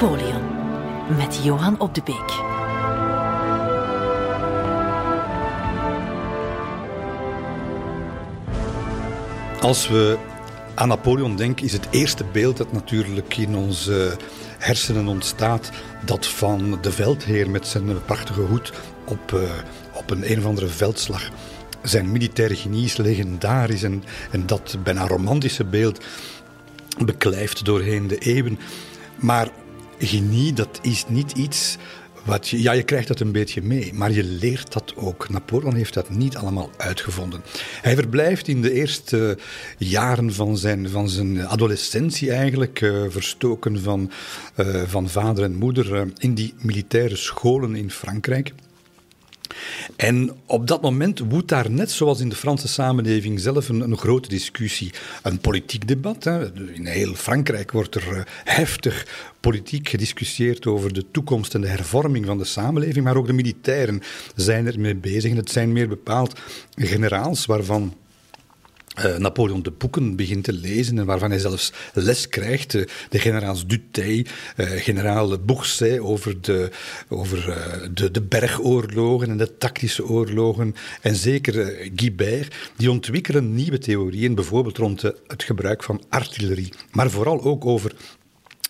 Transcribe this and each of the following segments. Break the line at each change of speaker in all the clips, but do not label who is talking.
Napoleon met Johan op de Beek.
Als we aan Napoleon denken, is het eerste beeld dat natuurlijk in onze hersenen ontstaat dat van de veldheer met zijn prachtige hoed op, uh, op een een of andere veldslag. Zijn militaire genie is legendarisch en, en dat bijna romantische beeld beklijft doorheen de eeuwen. Maar genie, dat is niet iets wat je, ja, je krijgt dat een beetje mee, maar je leert dat ook. Napoleon heeft dat niet allemaal uitgevonden. Hij verblijft in de eerste jaren van zijn, van zijn adolescentie eigenlijk, uh, verstoken van, uh, van vader en moeder, uh, in die militaire scholen in Frankrijk. En op dat moment woedt daar net zoals in de Franse samenleving zelf een, een grote discussie. Een politiek debat. Hè. In heel Frankrijk wordt er uh, heftig politiek gediscussieerd over de toekomst en de hervorming van de samenleving. Maar ook de militairen zijn ermee bezig. En het zijn meer bepaald generaals waarvan Napoleon de boeken begint te lezen en waarvan hij zelfs les krijgt. Uh, de generaals Duthey, uh, generaal Bourset over, de, over de, de bergoorlogen en de tactische oorlogen. En zeker Guibert, die ontwikkelen nieuwe theorieën, bijvoorbeeld rond het gebruik van artillerie. Maar vooral ook over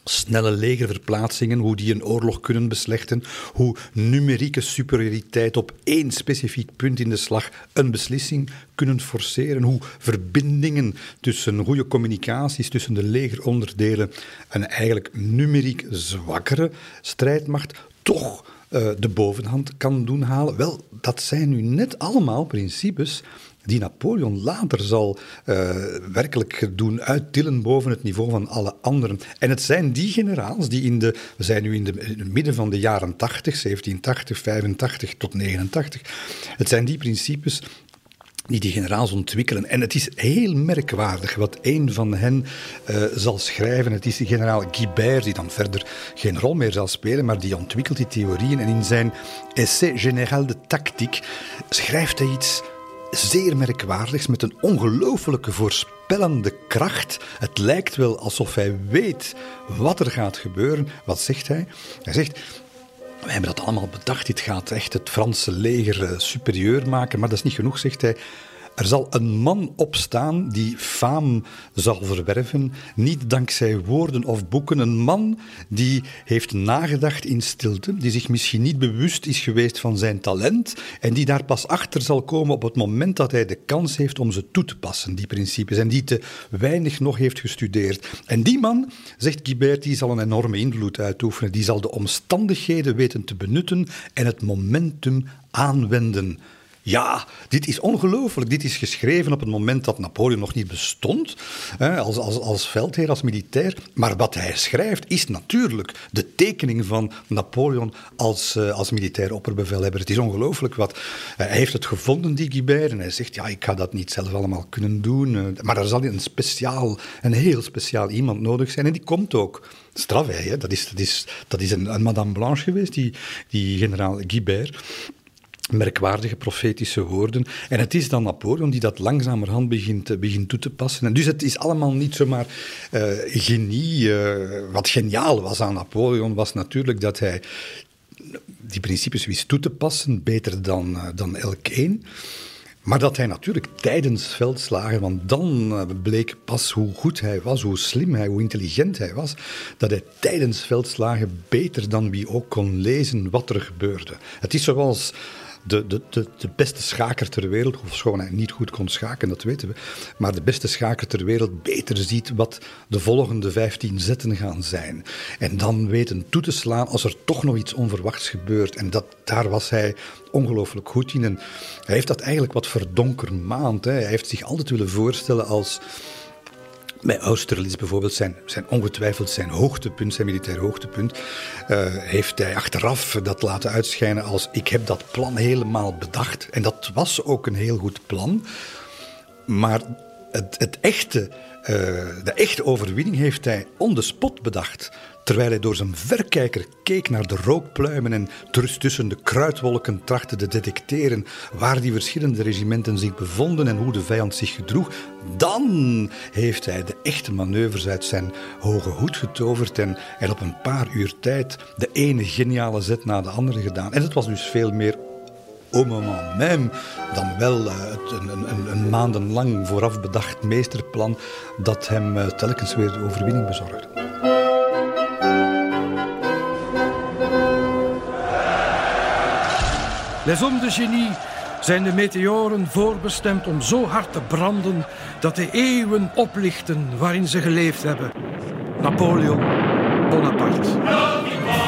snelle legerverplaatsingen, hoe die een oorlog kunnen beslechten, hoe numerieke superioriteit op één specifiek punt in de slag een beslissing kunnen forceren, hoe verbindingen tussen goede communicaties tussen de legeronderdelen een eigenlijk numeriek zwakkere strijdmacht toch uh, de bovenhand kan doen halen. Wel, dat zijn nu net allemaal principes die Napoleon later zal uh, werkelijk doen uittillen boven het niveau van alle anderen. En het zijn die generaals die in de, we zijn nu in, de, het midden van de jaren 80, 1780, 85 tot 89, het zijn die principes die die generaals ontwikkelen. En het is heel merkwaardig wat een van hen uh, zal schrijven. Het is de generaal Guibert, die dan verder geen rol meer zal spelen, maar die ontwikkelt die theorieën. En in zijn Essai général de tactique schrijft hij iets zeer merkwaardigs met een ongelooflijke voorspellende kracht. Het lijkt wel alsof hij weet wat er gaat gebeuren. Wat zegt hij? Hij zegt. We hebben dat allemaal bedacht. Dit gaat echt het Franse leger eh, superieur maken. Maar dat is niet genoeg, zegt hij. Er zal een man opstaan die faam zal verwerven, niet dankzij woorden of boeken. Een man die heeft nagedacht in stilte, die zich misschien niet bewust is geweest van zijn talent en die daar pas achter zal komen op het moment dat hij de kans heeft om ze toe te passen, die principes, en die te weinig nog heeft gestudeerd. En die man, zegt Guibert, die zal een enorme invloed uitoefenen, die zal de omstandigheden weten te benutten en het momentum aanwenden. Ja, dit is ongelooflijk. Dit is geschreven op het moment dat Napoleon nog niet bestond, hè, als, als, als veldheer, als militair. Maar wat hij schrijft is natuurlijk de tekening van Napoleon als, uh, als militair opperbevelhebber. Het is ongelooflijk wat. Uh, hij heeft het gevonden, die Guibert, en hij zegt, ja, ik ga dat niet zelf allemaal kunnen doen. Uh, maar er zal een speciaal, een heel speciaal iemand nodig zijn. En die komt ook. Stravey, hè? Dat, is, dat, is, dat is een, een Madame Blanche geweest, die, die generaal Guibert merkwaardige profetische woorden. En het is dan Napoleon die dat langzamerhand begint, begint toe te passen. En dus het is allemaal niet zomaar uh, genie. Uh, wat geniaal was aan Napoleon was natuurlijk dat hij die principes wist toe te passen, beter dan, uh, dan elk een. Maar dat hij natuurlijk tijdens veldslagen, want dan bleek pas hoe goed hij was, hoe slim hij, hoe intelligent hij was, dat hij tijdens veldslagen beter dan wie ook kon lezen wat er gebeurde. Het is zoals de, de, de, beste schaker ter wereld, ofschoon hij niet goed kon schaken, dat weten we, maar de beste schaker ter wereld beter ziet wat de volgende 15 zetten gaan zijn. En dan weten toe te slaan als er toch nog iets onverwachts gebeurt. En dat, daar was hij ongelooflijk goed in. En hij heeft dat eigenlijk wat verdonkermaand. Hè. Hij heeft zich altijd willen voorstellen als bij Austerlitz bijvoorbeeld, zijn, zijn ongetwijfeld zijn hoogtepunt, zijn militair hoogtepunt, uh, heeft hij achteraf dat laten uitschijnen als ik heb dat plan helemaal bedacht. En dat was ook een heel goed plan. Maar het, het echte, uh, de echte overwinning heeft hij on the spot bedacht. Terwijl hij door zijn verkijker keek naar de rookpluimen en tussen de kruidwolken trachtte te detecteren waar die verschillende regimenten zich bevonden en hoe de vijand zich gedroeg, dan heeft hij de echte manoeuvres uit zijn hoge hoed getoverd en, en op een paar uur tijd de ene geniale zet na de andere gedaan. En het was dus veel meer au moment même dan wel uh, een, een, een, maandenlang vooraf bedacht meesterplan dat hem uh, telkens weer de overwinning bezorgde.
Hommes de génie zijn de meteoren voorbestemd om zo hard te branden dat de eeuwen oplichten waarin ze geleefd hebben. Napoleon Bonaparte.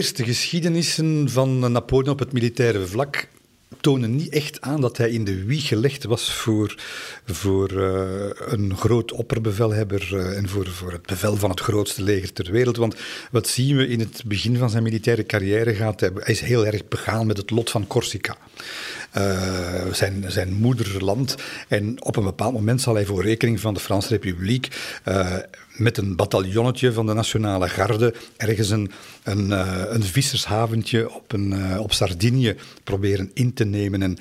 Eerste geschiedenissen van Napoleon op het militaire vlak tonen niet echt aan dat hij in de wieg gelegd was voor, voor uh, een groot opperbevelhebber uh, en voor, voor het bevel van het grootste leger ter wereld. Want wat zien we in het begin van zijn militaire carrière gaat, hij is heel erg begaan met het lot van Corsica. Uh, zijn, zijn moederland. En op een bepaald moment zal hij voor rekening van de Franse Republiek met een bataljonnetje van de Nationale Garde ergens een, een, uh, een vissershaventje op, een, op Sardinië proberen in te nemen. En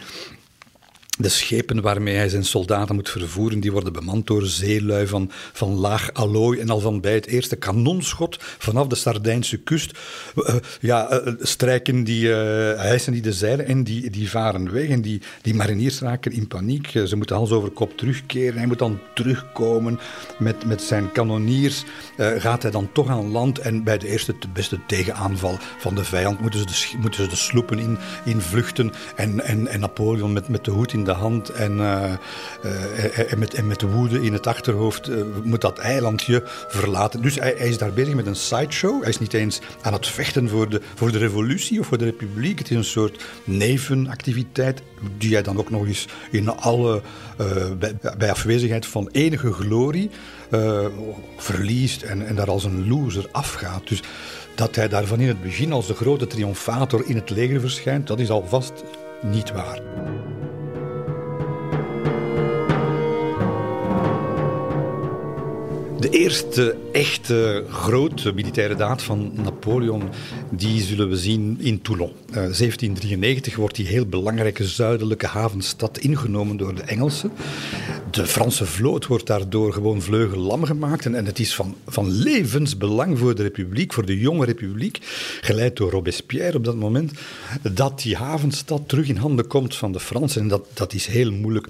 de schepen waarmee hij zijn soldaten moet vervoeren, die worden bemand door zeelui van, van laag allooi. En al van bij het eerste kanonschot vanaf de Sardijnse kust uh, ja, uh, strijken die, uh, hijsen die de zeilen en die, die varen weg. En die, die mariniers raken in paniek. ze moeten hals over kop terugkeren. Hij moet dan terugkomen met, met zijn kanoniers. gaat hij dan toch aan land en bij de eerste beste tegenaanval van de vijand moeten ze de, moeten ze de sloepen in, in vluchten. En, en, en Napoleon met, met de hoed in de hand en, uh, uh, en, met, met woede in het achterhoofd moet dat eilandje verlaten. Dus hij, hij, is daar bezig met een sideshow. Hij is niet eens aan het vechten voor de, voor de revolutie of voor de republiek. Het is een soort nevenactiviteit die hij dan ook nog eens in alle, bij, bij, afwezigheid van enige glorie verliest en, en daar als een loser afgaat. Dus dat hij daarvan in het begin als de grote triomfator in het leger verschijnt, dat is alvast niet waar. De eerste echte grote militaire daad van Napoleon, die zullen we zien in Toulon. Uh, eh, 1793 wordt die heel belangrijke zuidelijke havenstad ingenomen door de Engelsen. De Franse vloot wordt daardoor gewoon vleugellam gemaakt. En, en het is van, van levensbelang voor de republiek, voor de jonge republiek, geleid door Robespierre op dat moment, dat die havenstad terug in handen komt van de Fransen. En dat, dat is heel moeilijk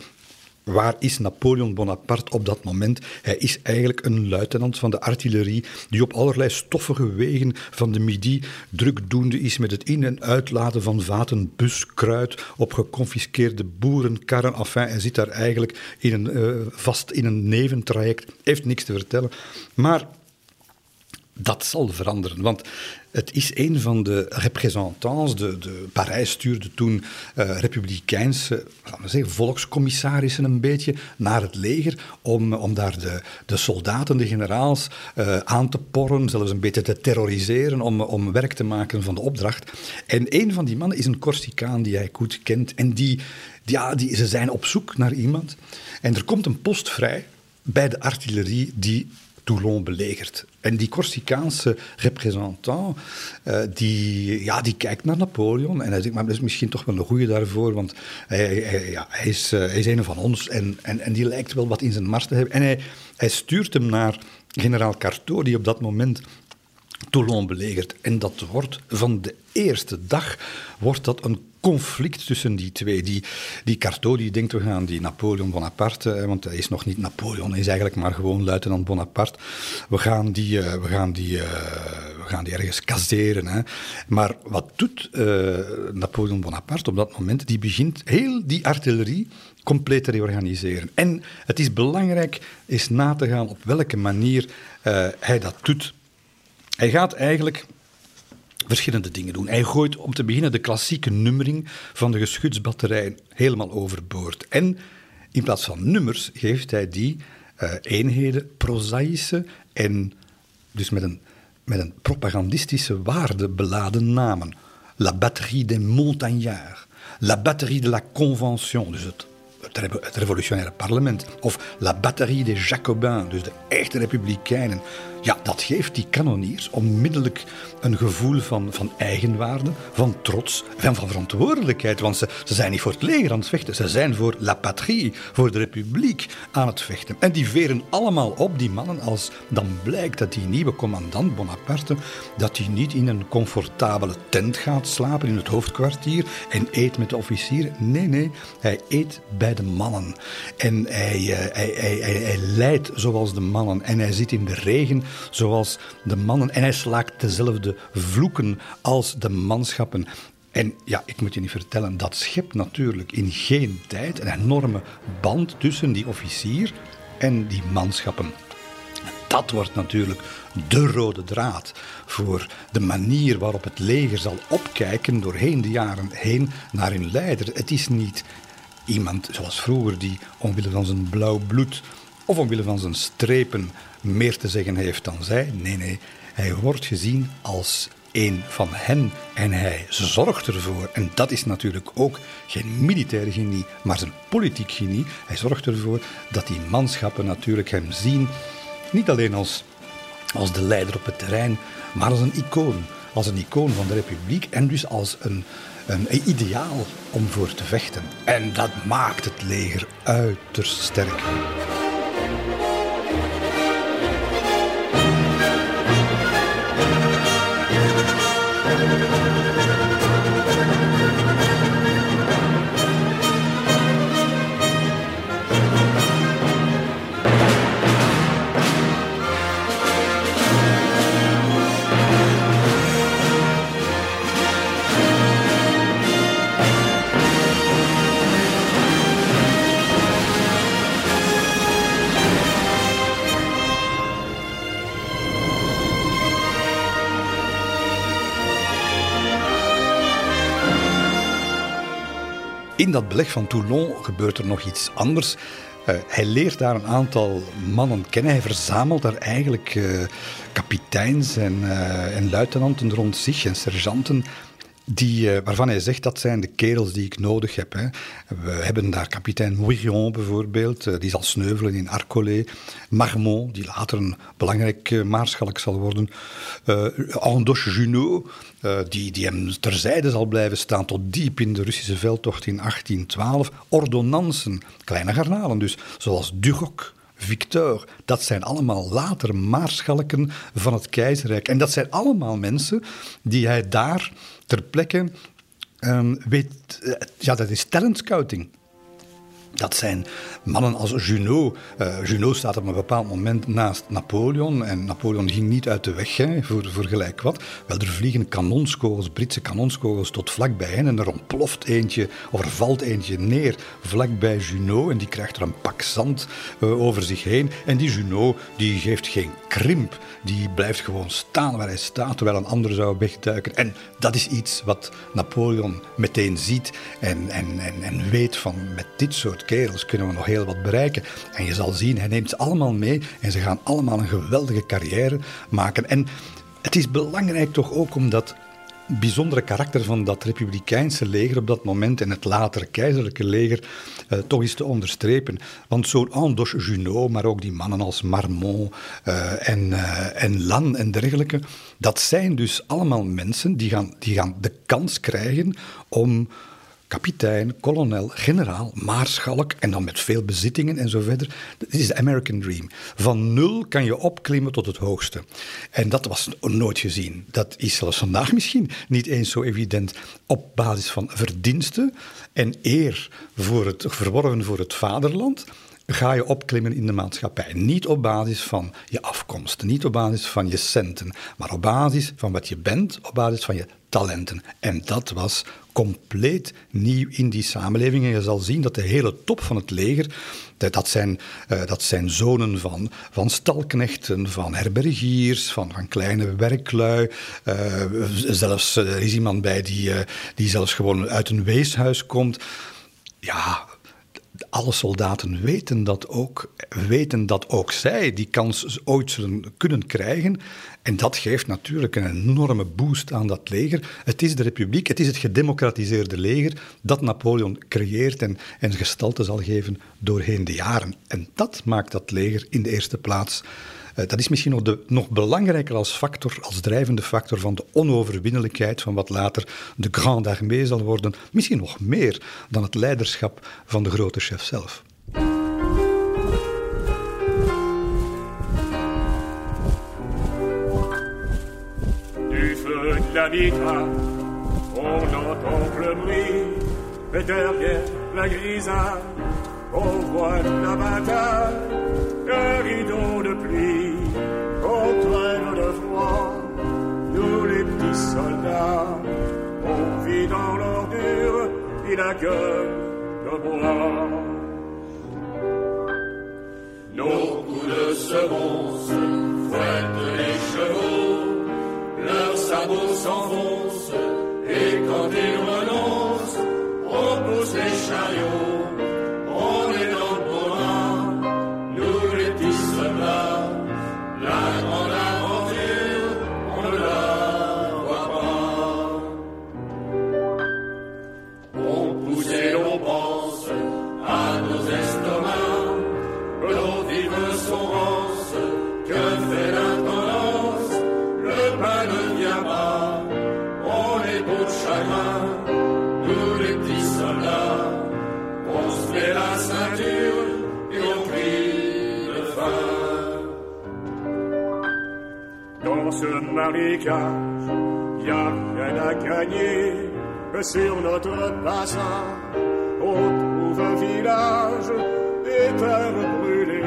Waar is Napoleon Bonaparte op dat moment? Hij is eigenlijk een luitenant van de artillerie die op allerlei stoffige wegen van de Midi drukdoende is met het in- en uitladen van vaten buskruid op geconfiskeerde boerenkarren. Enfin, hij zit daar eigenlijk in een, uh, vast in een neventraject, heeft niks te vertellen. Maar dat zal veranderen, want het is een van de representants, de, de Parijs stuurde toen uh, republikeinse we zeggen, volkscommissarissen een beetje naar het leger om, om daar de, de soldaten, de generaals uh, aan te porren, zelfs een beetje te terroriseren om, om werk te maken van de opdracht. En een van die mannen is een Corsicaan die hij goed kent en die, ja, die, ze zijn op zoek naar iemand. En er komt een post vrij bij de artillerie die Toulon belegerd. En die Corsicaanse representant, uh, die, ja, die kijkt naar Napoleon en hij zegt, maar dat is misschien toch wel een goede daarvoor, want hij, ja, hij, is, uh, hij is een van ons en, en, en die lijkt wel wat in zijn mars te hebben. En hij, hij stuurt hem naar generaal Carteau, die op dat moment Toulon belegert. En dat wordt van de eerste dag wordt dat een conflict tussen die twee. Die, die Carteau die denkt, we gaan die Napoleon Bonaparte, want hij is nog niet Napoleon, hij is eigenlijk maar gewoon luitenant Bonaparte. We gaan die, uh, we gaan die, uh, we gaan die ergens kaseren. Hè. Maar wat doet uh, Napoleon Bonaparte op dat moment? Die begint heel die artillerie compleet te reorganiseren. En het is belangrijk is na te gaan op welke manier hij dat doet. Hij gaat eigenlijk verschillende dingen doen. Hij gooit om te beginnen de klassieke nummering van de geschutsbatterij helemaal overboord. En in plaats van nummers geeft hij die uh, eenheden prozaïsche en dus met een, met een propagandistische waarde beladen namen. La batterie des montagnards, la batterie de la convention, dus het het, revolutionaire parlement. Of La Batterie des Jacobins, dus de echte republikeinen. Ja, dat geeft die kanoniers onmiddellijk een gevoel van, van eigenwaarde, van trots en van verantwoordelijkheid. Want ze, ze zijn niet voor het leger aan het vechten, ze zijn voor la patrie, voor de republiek aan het vechten. En die veren allemaal op, die mannen, als dan blijkt dat die nieuwe commandant Bonaparte, dat hij niet in een comfortabele tent gaat slapen in het hoofdkwartier en eet met de officieren. Nee, nee, hij eet bij de mannen. En hij, uh, hij, hij, hij, hij leidt zoals de mannen. En hij zit in de regen zoals de mannen. En hij slaakt dezelfde vloeken als de manschappen. En ja, ik moet je niet vertellen, dat schept natuurlijk in geen tijd een enorme band tussen die officier en die manschappen. Dat wordt natuurlijk de rode draad voor de manier waarop het leger zal opkijken doorheen de jaren heen naar hun leider. Het is niet iemand zoals vroeger die omwille van zijn blauw bloed of omwille van zijn strepen meer te zeggen heeft dan zij. Nee, nee, hij wordt gezien als een van hen en hij zorgt ervoor. En dat is natuurlijk ook geen militaire genie, maar zijn politiek genie. Hij zorgt ervoor dat die manschappen natuurlijk hem zien, niet alleen als, als de leider op het terrein, maar als een icoon. Als een icoon van de republiek en dus als een, een ideaal om voor te vechten. En dat maakt het leger uiterst sterk. In dat beleg van Toulon gebeurt er nog iets anders. Uh, hij leert daar een aantal mannen kennen. Hij verzamelt daar eigenlijk uh, kapiteins en, uh, en luitenanten rond zich en sergeanten die, uh, waarvan hij zegt dat zijn de kerels die ik nodig heb. Hè. We hebben daar kapitein Mouillon bijvoorbeeld, uh, die zal sneuvelen in Arcolé. Marmont, die later een belangrijk uh, maarschalk zal worden. Andoche Junot, die, die hem terzijde zal blijven staan tot diep in de Russische veldtocht in 1812. Ordonnansen, kleine garnalen dus, zoals Duroc. Victor, dat zijn allemaal later maarschalken van het keizerrijk. En dat zijn allemaal mensen die hij daar ter plekke um, weet, uh, ja, dat is talent scouting. Dat zijn mannen als Junot. Uh, Junot staat op een bepaald moment naast Napoleon. En Napoleon ging niet uit de weg hè, voor, voor gelijk wat. Wel, er vliegen kanonskogels, Britse kanonskogels tot vlakbij hen. En er ontploft eentje, of er valt eentje neer vlakbij Junot. En die krijgt er een pak zand uh, over zich heen. En die Junot die geeft geen krimp. Die blijft gewoon staan waar hij staat, terwijl een ander zou wegduiken. En dat is iets wat Napoleon meteen ziet en, en, en, en weet van met dit soort kerels kunnen we nog heel wat bereiken. En je zal zien, hij neemt ze allemaal mee en ze gaan allemaal een geweldige carrière maken. En het is belangrijk toch ook omdat bijzondere karakter van dat republikeinse leger op dat moment en het latere keizerlijke leger uh, toch eens te onderstrepen. Want zo'n Andoche Junot, maar ook die mannen als Marmont uh, en, uh, en Lan en dergelijke, dat zijn dus allemaal mensen die gaan, die gaan de kans krijgen om kapitein, kolonel, generaal, maarschalk en dan met veel bezittingen en zo verder. Dat is de American Dream. Van nul kan je opklimmen tot het hoogste. En dat was nooit gezien. Dat is zelfs vandaag misschien niet eens zo evident op basis van verdiensten en eer voor het, verworven voor het vaderland ga je opklimmen in de maatschappij. Niet op basis van je afkomst, niet op basis van je centen, maar op basis van wat je bent, op basis van je talenten. En dat was compleet nieuw in die samenleving. En je zal zien dat de hele top van het leger, dat zijn, uh, dat zijn zonen van, van stalknechten, van herbergiers, van, van kleine werklui. Uh, zelfs uh, er is iemand bij die, die zelfs gewoon uit een weeshuis komt. Ja, alle soldaten weten dat ook, weten dat ook zij die kans ooit zullen kunnen krijgen. En dat geeft natuurlijk een enorme boost aan dat leger. Het is de republiek, het is het gedemocratiseerde leger dat Napoleon creëert en, en gestalte zal geven doorheen de jaren. En dat maakt dat leger in de eerste plaats dat is misschien nog, de, nog belangrijker als factor, als drijvende factor van de onoverwinnelijkheid van wat later de Grande Armée zal worden. Misschien nog meer dan het leiderschap van de grote chef zelf.
Petits soldats, on vit dans l'ordure la gueule de bois. Nos coups de semonce fouettent les chevaux, leurs sabots s'enfoncent, et quand ils renoncent, on pousse les chariots, marécage, y a rien à gagner sur notre passage. On trouve un village et terres brûlées.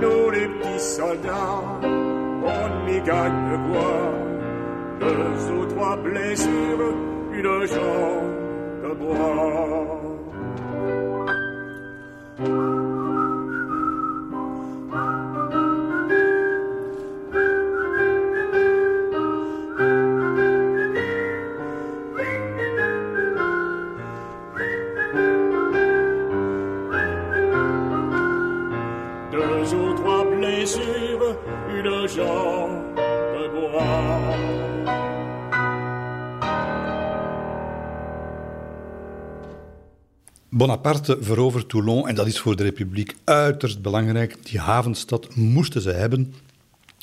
Nous les petits soldats, on y gagne quoi? Deux ou trois blessures, une jambe de bois.
Bonaparte verovert Toulon en dat is voor de Republiek uiterst belangrijk. Die havenstad moesten ze hebben.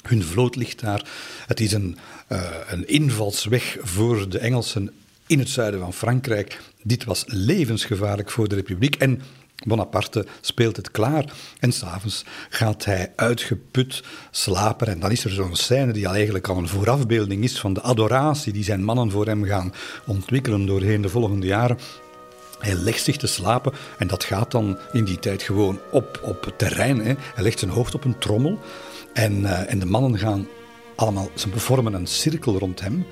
Hun vloot ligt daar. Het is een, uh, een invalsweg voor de Engelsen in het zuiden van Frankrijk. Dit was levensgevaarlijk voor de Republiek. En Bonaparte speelt het klaar en s'avonds gaat hij uitgeput slapen. En dan is er zo'n scène die al eigenlijk al een voorafbeelding is van de adoratie die zijn mannen voor hem gaan ontwikkelen doorheen de volgende jaren. Hij legt zich te slapen en dat gaat dan in die tijd gewoon op, op het terrein. Hè. Hij legt zijn hoofd op een trommel en, uh, en de mannen gaan allemaal, ze vormen een cirkel rond hem.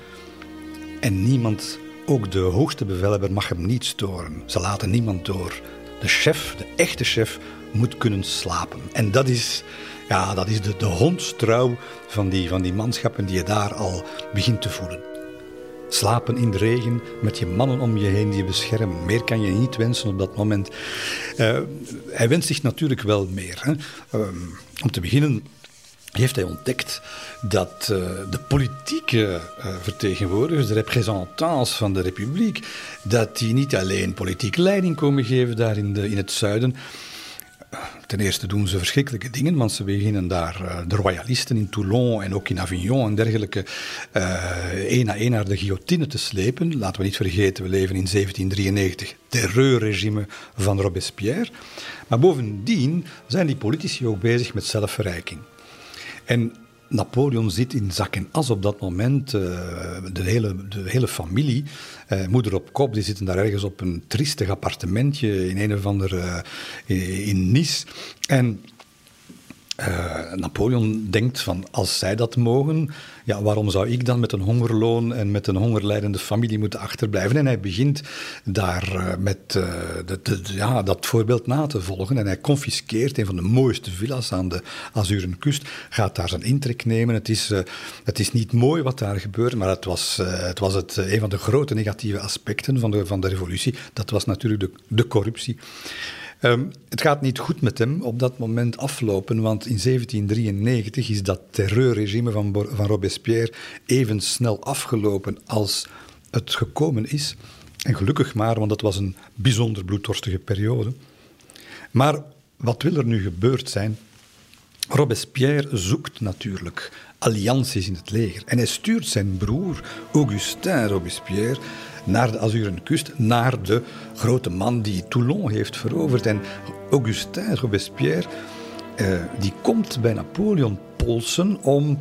En niemand, ook de hoogste bevelhebber, mag hem niet storen. Ze laten niemand door. De chef, de echte chef, moet kunnen slapen. En dat is, ja, dat is de, de hondstrouw van die, van die manschappen die je daar al begint te voelen. Slapen in de regen met je mannen om je heen die je beschermen. Meer kan je niet wensen op dat moment. Uh, hij wenst zich natuurlijk wel meer. Hè. Uh, om te beginnen heeft hij ontdekt dat uh, de politieke uh, vertegenwoordigers, de representants van de republiek, dat die niet alleen politieke leiding komen geven daar in, de, in het zuiden, ten eerste doen ze verschrikkelijke dingen, want ze beginnen daar uh, de royalisten in Toulon en ook in Avignon en dergelijke uh, één na één naar de guillotine te slepen. Laten we niet vergeten, we leven in 1793, terreurregime van Robespierre. Maar bovendien zijn die politici ook bezig met zelfverrijking. En Napoleon zit in zak en as op dat moment. Uh, de, hele, de hele familie, uh, moeder op kop, die zitten daar ergens op een triestig appartementje in een of ander uh, in Nice. En uh, Napoleon denkt van als zij dat mogen, ja, waarom zou ik dan met een hongerloon en met een hongerlijdende familie moeten achterblijven? En hij begint daar uh, met de, de, ja, dat voorbeeld na te volgen. En hij confiskeert een van de mooiste villa's aan de Azurenkust, gaat daar zijn intrek nemen. Het is, het is niet mooi wat daar gebeurt, maar het was, het, was het, een van de grote negatieve aspecten van de, van de revolutie. Dat was natuurlijk de, de corruptie. Um, het gaat niet goed met hem op dat moment aflopen, want in 1793 is dat terreurregime van, van Robespierre even snel afgelopen als het gekomen is. En gelukkig maar, want dat was een bijzonder bloeddorstige periode. Maar wat wil er nu gebeurd zijn? Robespierre zoekt natuurlijk allianties in het leger. En hij stuurt zijn broer, Augustin Robespierre, naar de Azurenkust, naar de grote man die Toulon heeft veroverd. En Augustin Robespierre, eh, die komt bij Napoleon polsen om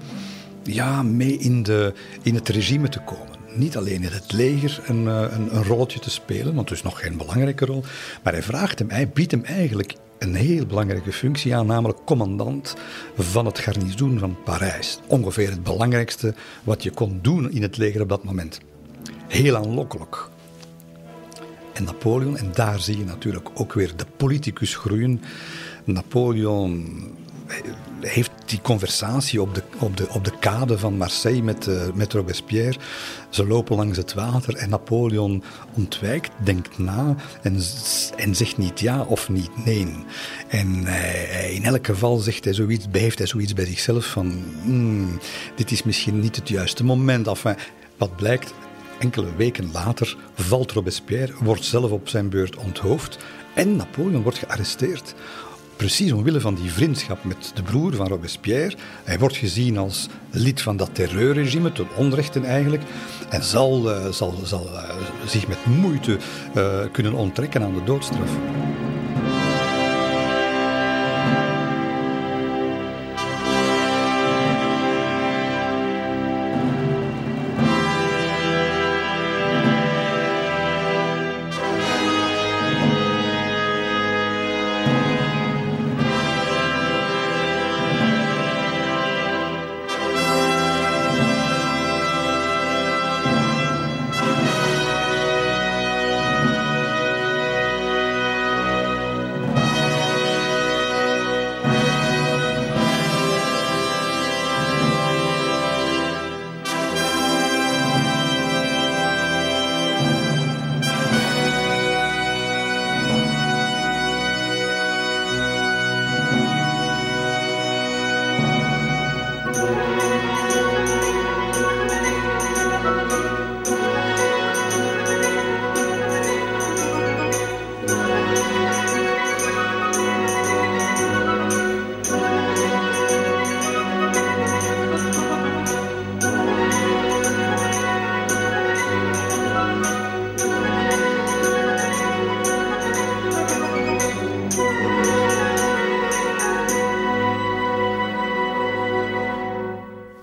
ja, mee in, de, in het regime te komen niet alleen in het leger een, eh, een, een te spelen, want het is nog geen belangrijke rol, maar hij vraagt hem, hij biedt hem eigenlijk een heel belangrijke functie aan, namelijk commandant van het garnizoen van Parijs. Ongeveer het belangrijkste wat je kon doen in het leger op dat moment heel aanlokkelijk. En Napoleon, en daar zie je natuurlijk ook weer de politicus groeien. Napoleon heeft die conversatie op de, op de, op de kade van Marseille met, uh, met Robespierre. Ze lopen langs het water en Napoleon ontwijkt, denkt na en, en zegt niet ja of niet nee. En uh, in elk geval zegt hij zoiets, heeft hij zoiets bij zichzelf van: hmm, dit is misschien niet het juiste moment. Enfin, wat blijkt, Enkele weken later valt Robespierre, wordt zelf op zijn beurt onthoofd en Napoleon wordt gearresteerd. Precies omwille van die vriendschap met de broer van Robespierre. Hij wordt gezien als lid van dat terreurregime, ten onrechte eigenlijk, en zal, uh, zal, zal uh, zich met moeite uh, kunnen onttrekken aan de doodstraf.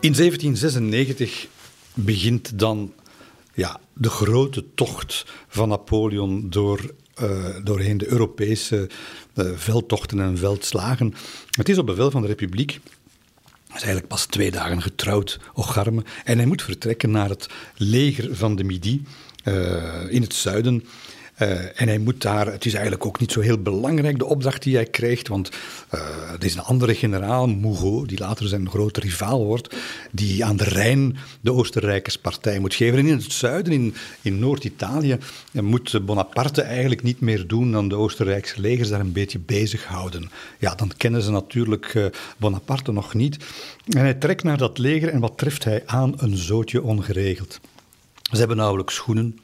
In 1796 begint dan ja, de grote tocht van Napoleon door, uh, doorheen de Europese uh, veldtochten en veldslagen. Het is op bevel van de Republiek. Hij is eigenlijk pas twee dagen getrouwd, Ocharme. En hij moet vertrekken naar het leger van de Midi uh, in het zuiden. Uh, en hij moet daar, het is eigenlijk ook niet zo heel belangrijk de opdracht die hij krijgt, want uh, er is een andere generaal, Mougot, die later zijn grote rivaal wordt, die aan de Rijn de Oostenrijkers partij moet geven. En in het zuiden, in, in Noord-Italië, moet Bonaparte eigenlijk niet meer doen dan de Oostenrijkse legers daar een beetje bezighouden. Ja, dan kennen ze natuurlijk Bonaparte nog niet. En hij trekt naar dat leger en wat treft hij aan? Een zootje ongeregeld. Ze hebben nauwelijks schoenen,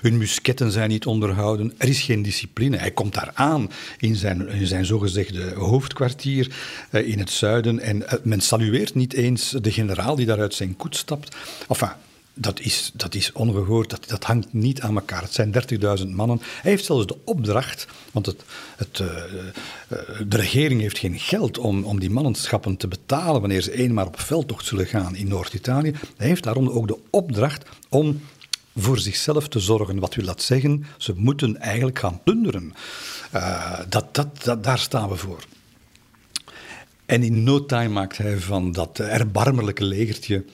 hun musketten zijn niet onderhouden. Er is geen discipline. Hij komt daar aan in zijn, in zijn zogezegde hoofdkwartier uh, in het zuiden. En uh, men salueert niet eens de generaal die daar uit zijn koets stapt. Enfin, dat is, dat is ongehoord, dat, dat hangt niet aan elkaar. Het zijn 30.000 mannen. Hij heeft zelfs de opdracht, want het, het, uh, de regering heeft geen geld om, om die mannenschappen te betalen wanneer ze eenmaal op veldtocht zullen gaan in Noord-Italië. Hij heeft daarom ook de opdracht om voor zichzelf te zorgen. Wat wil dat zeggen? Ze moeten eigenlijk gaan plunderen. Uh, dat, dat, dat, daar staan we voor. En in no time maakt hij van dat erbarmelijke legertje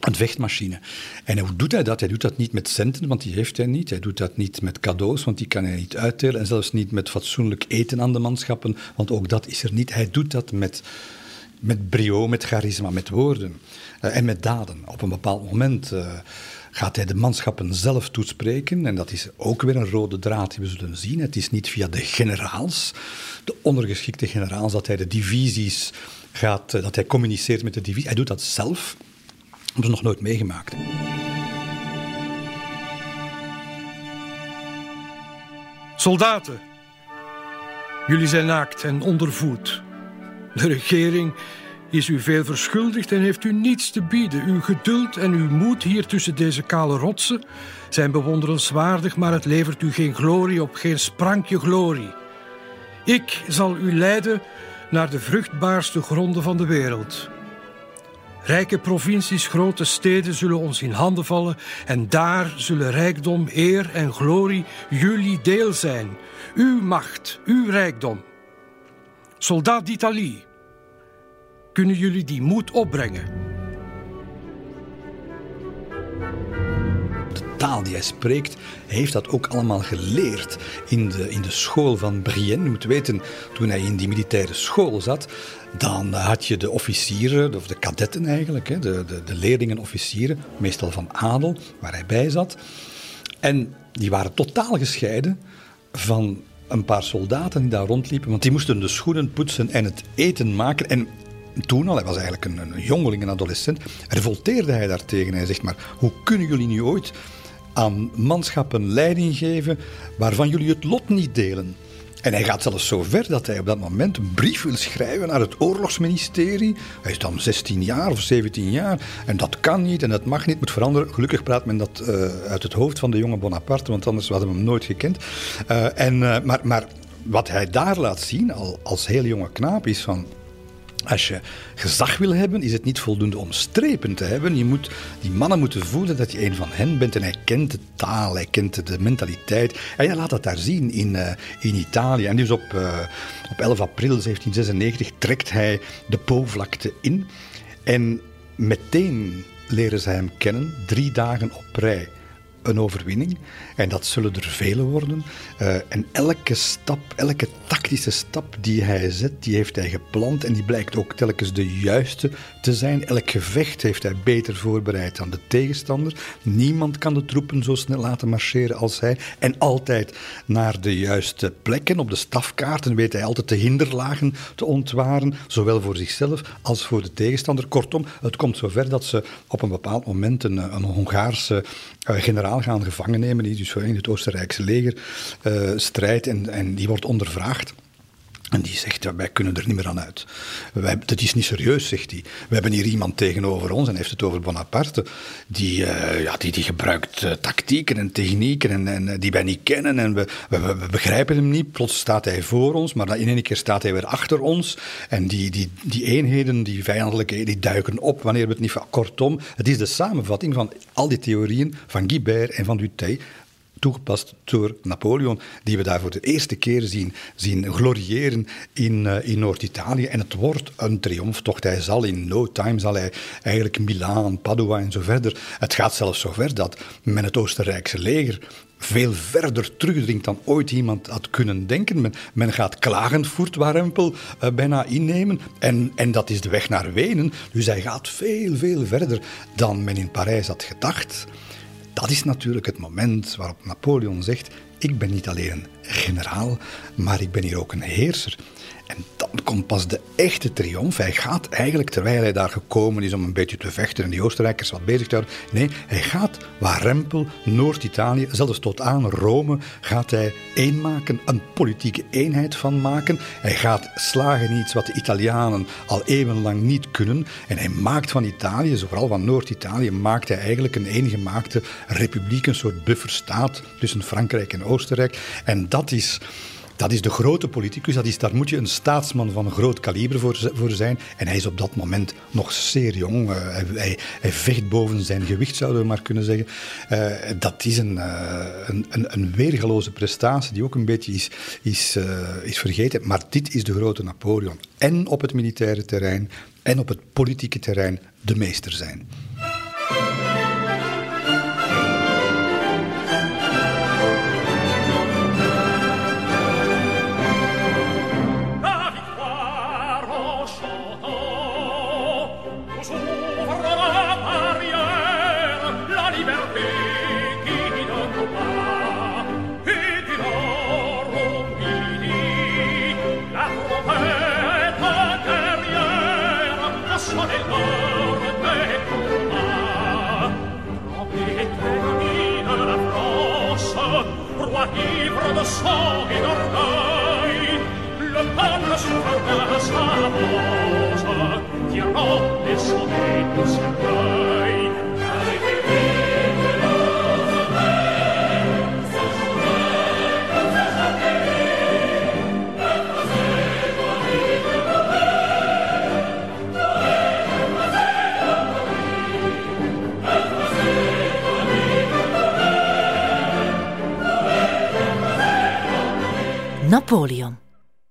een vechtmachine. En hoe doet hij dat? Hij doet dat niet met centen, want die heeft hij niet. Hij doet dat niet met cadeaus, want die kan hij niet uitdelen. En zelfs niet met fatsoenlijk eten aan de manschappen, want ook dat is er niet. Hij doet dat met, met brio, met charisma, met woorden uh, en met daden. Op een bepaald moment... Uh, gaat hij de manschappen zelf toespreken. En dat is ook weer een rode draad die we zullen zien. Het is niet via de generaals, de ondergeschikte generaals, dat hij de divisies gaat, dat hij communiceert met de divisie. Hij doet dat zelf. Dat hebben nog nooit meegemaakt.
Soldaten, jullie zijn naakt en ondervoed. De regering is u veel verschuldigd en heeft u niets te bieden. Uw geduld en uw moed hier tussen deze kale rotsen zijn bewonderenswaardig, maar het levert u geen glorie op, geen sprankje glorie. Ik zal u leiden naar de vruchtbaarste gronden van de wereld. Rijke provincies, grote steden zullen ons in handen vallen en daar zullen rijkdom, eer en glorie jullie deel zijn. Uw macht, uw rijkdom. Soldaat d'Italie, kunnen jullie die moed opbrengen?
De taal die hij spreekt, heeft dat ook allemaal geleerd in de, in de school van Brienne. Je moet weten, toen hij in die militaire school zat, dan had je de officieren, of de kadetten eigenlijk, de, de, de leerlingen officieren, meestal van adel, waar hij bij zat. En die waren totaal gescheiden van een paar soldaten die daar rondliepen, want die moesten de schoenen poetsen en het eten maken. En toen al, hij was eigenlijk een, jongeling, een adolescent, revolteerde hij daartegen. Hij zegt maar, hoe kunnen jullie nu ooit aan manschappen leiding geven waarvan jullie het lot niet delen? En hij gaat zelfs zo ver dat hij op dat moment een brief wil schrijven naar het oorlogsministerie. Hij is dan 16 jaar of 17 jaar en dat kan niet en dat mag niet, moet veranderen. Gelukkig praat men dat uh, uit het hoofd van de jonge Bonaparte, want anders hadden we hem nooit gekend. Uh, en, uh, maar, maar wat hij daar laat zien, al als heel jonge knaap, is van als je gezag wil hebben, is het niet voldoende om strepen te hebben. Je moet, die mannen moeten voelen dat je een van hen bent. En hij kent de taal, hij kent de mentaliteit. En hij laat dat daar zien in, uh, in Italië. En dus op, uh, op 11 april 1796 trekt hij de Po-vlakte in. En meteen leren ze hem kennen, drie dagen op rij een overwinning. En dat zullen er vele worden. Uh, en elke stap, elke tactische stap die hij zet, die heeft hij gepland. En die blijkt ook telkens de juiste te zijn. Elk gevecht heeft hij beter voorbereid dan de tegenstander. Niemand kan de troepen zo snel laten marcheren als hij. En altijd naar de juiste plekken. Op de stafkaarten weet hij altijd de hinderlagen te ontwaren. Zowel voor zichzelf als voor de tegenstander. Kortom, het komt zover dat ze op een bepaald moment een, een Hongaarse uh, generaal gaan gevangen nemen. Die dus in het Oostenrijkse leger uh, strijdt en, en die wordt ondervraagd. En die zegt, ja, wij kunnen er niet meer aan uit. Wij, dat is niet serieus, zegt hij. We hebben hier iemand tegenover ons, en hij heeft het over Bonaparte, die, uh, ja, die, die gebruikt uh, tactieken en technieken en, en, eh, die wij niet kennen. En we, we, begrijpen hem niet. Plots staat hij voor ons, maar dan in één keer staat hij weer achter ons. En die, die, die eenheden, die vijandelijke, die duiken op wanneer we het niet... Kortom, het is de samenvatting van al die theorieën van Guibert en van Dutheil toegepast door Napoleon, die we daar voor de eerste keer zien, zien gloriëren in, uh, in Noord-Italië. En het wordt een triomftocht. Hij zal in no time, zal hij eigenlijk Milaan, Padua en zo verder. Het gaat zelfs zo ver dat men het Oostenrijkse leger veel verder terugdringt dan ooit iemand had kunnen denken. Men, gaat Klagenvoort, Warempel, uh, bijna innemen. En, en dat is de weg naar Wenen. Dus hij gaat veel, veel verder dan men in Parijs had gedacht. Dat is natuurlijk het moment waarop Napoleon zegt: Ik ben niet alleen een generaal, maar ik ben hier ook een heerser. En dan komt pas de echte triomf. Hij gaat eigenlijk, terwijl hij daar gekomen is om een beetje te vechten en die Oostenrijkers wat bezig te houden. Nee, hij gaat waar Rempel, Noord-Italië, zelfs tot aan Rome, gaat hij één maken, een politieke eenheid van maken. Hij gaat slagen in iets wat de Italianen al eeuwenlang niet kunnen. En hij maakt van Italië, vooral van Noord-Italië, maakt hij eigenlijk een eengemaakte republiek, een soort bufferstaat tussen Frankrijk en Oostenrijk. En dat is dat is de grote politicus, dat is, daar moet je een staatsman van groot kaliber voor, voor zijn. En hij is op dat moment nog zeer jong. Uh, hij, hij, vecht boven zijn gewicht, zouden we maar kunnen zeggen. Uh, dat is een, uh, een, een, een, weergeloze prestatie die ook een beetje is, is, is vergeten. Maar dit is de grote Napoleon. En op het militaire terrein en op het politieke terrein de meester zijn.
Napoleon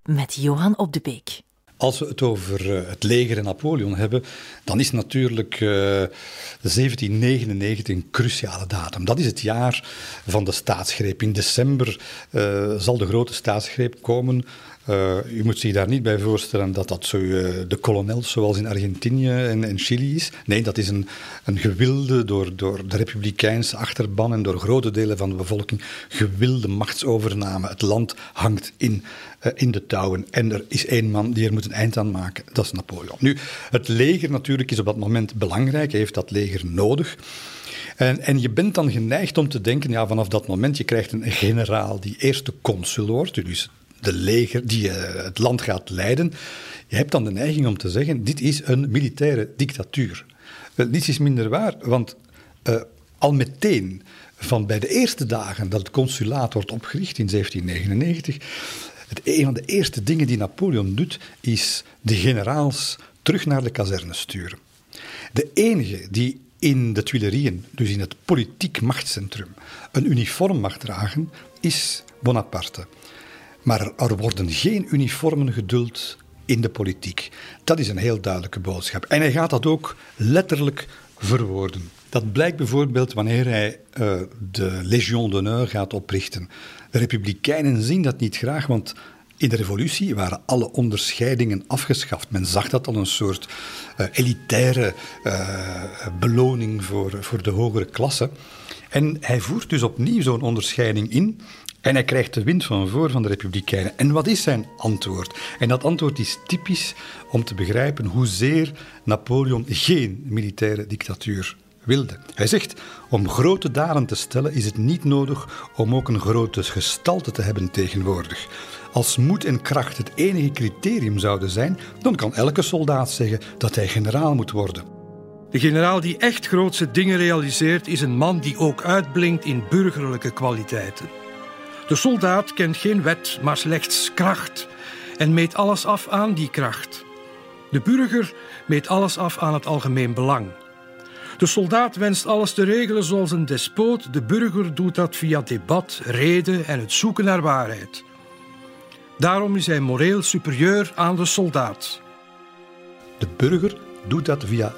met Johan op de Beek.
Als we het over uh, het leger en Napoleon hebben, dan is natuurlijk uh, 1799 een cruciale datum. Dat is het jaar van de staatsgreep. In december uh, zal de grote staatsgreep komen uh, u moet zich daar niet bij voorstellen dat dat zo uh, de kolonels zoals in Argentinië en, Chili is. Nee, dat is een, een gewilde, door, door de republikeinse achterban en door grote delen van de bevolking, gewilde machtsovername. Het land hangt in, uh, in de touwen en er is één man die er moet een eind aan maken, dat is Napoleon. Nu, het leger natuurlijk is op dat moment belangrijk, hij heeft dat leger nodig. En, en, je bent dan geneigd om te denken, ja, vanaf dat moment, je krijgt een generaal die eerste consul wordt, dus de leger die uh, het land gaat leiden. Je hebt dan de neiging om te zeggen: dit is een militaire dictatuur. Wel, niets is minder waar, want uh, al meteen van bij de eerste dagen dat het consulaat wordt opgericht in 1799, het, een van de eerste dingen die Napoleon doet, is de generaals terug naar de kazerne sturen. De enige die in de Tuilerieën, dus in het politiek machtscentrum, een uniform mag dragen, is Bonaparte. Maar er worden geen uniformen geduld in de politiek. Dat is een heel duidelijke boodschap. En hij gaat dat ook letterlijk verwoorden. Dat blijkt bijvoorbeeld wanneer hij uh, de Légion d'honneur gaat oprichten. De Republikeinen zien dat niet graag, want in de revolutie waren alle onderscheidingen afgeschaft. Men zag dat als een soort uh, elitaire uh, beloning voor, voor de hogere klasse. En hij voert dus opnieuw zo'n onderscheiding in. En hij krijgt de wind van voor van de Republikeinen. En wat is zijn antwoord? En dat antwoord is typisch om te begrijpen hoezeer Napoleon geen militaire dictatuur wilde. Hij zegt, om grote daden te stellen is het niet nodig om ook een grote gestalte te hebben tegenwoordig. Als moed en kracht het enige criterium zouden zijn, dan kan elke soldaat zeggen dat hij generaal moet worden.
De generaal die echt grootse dingen realiseert, is een man die ook uitblinkt in burgerlijke kwaliteiten. De soldaat kent geen wet, maar slechts kracht en meet alles af aan die kracht. De burger meet alles af aan het algemeen belang. De soldaat wenst alles te regelen zoals een despoot. De burger doet dat via debat, reden en het zoeken naar waarheid. Daarom is hij moreel superieur aan de soldaat.
De burger doet dat via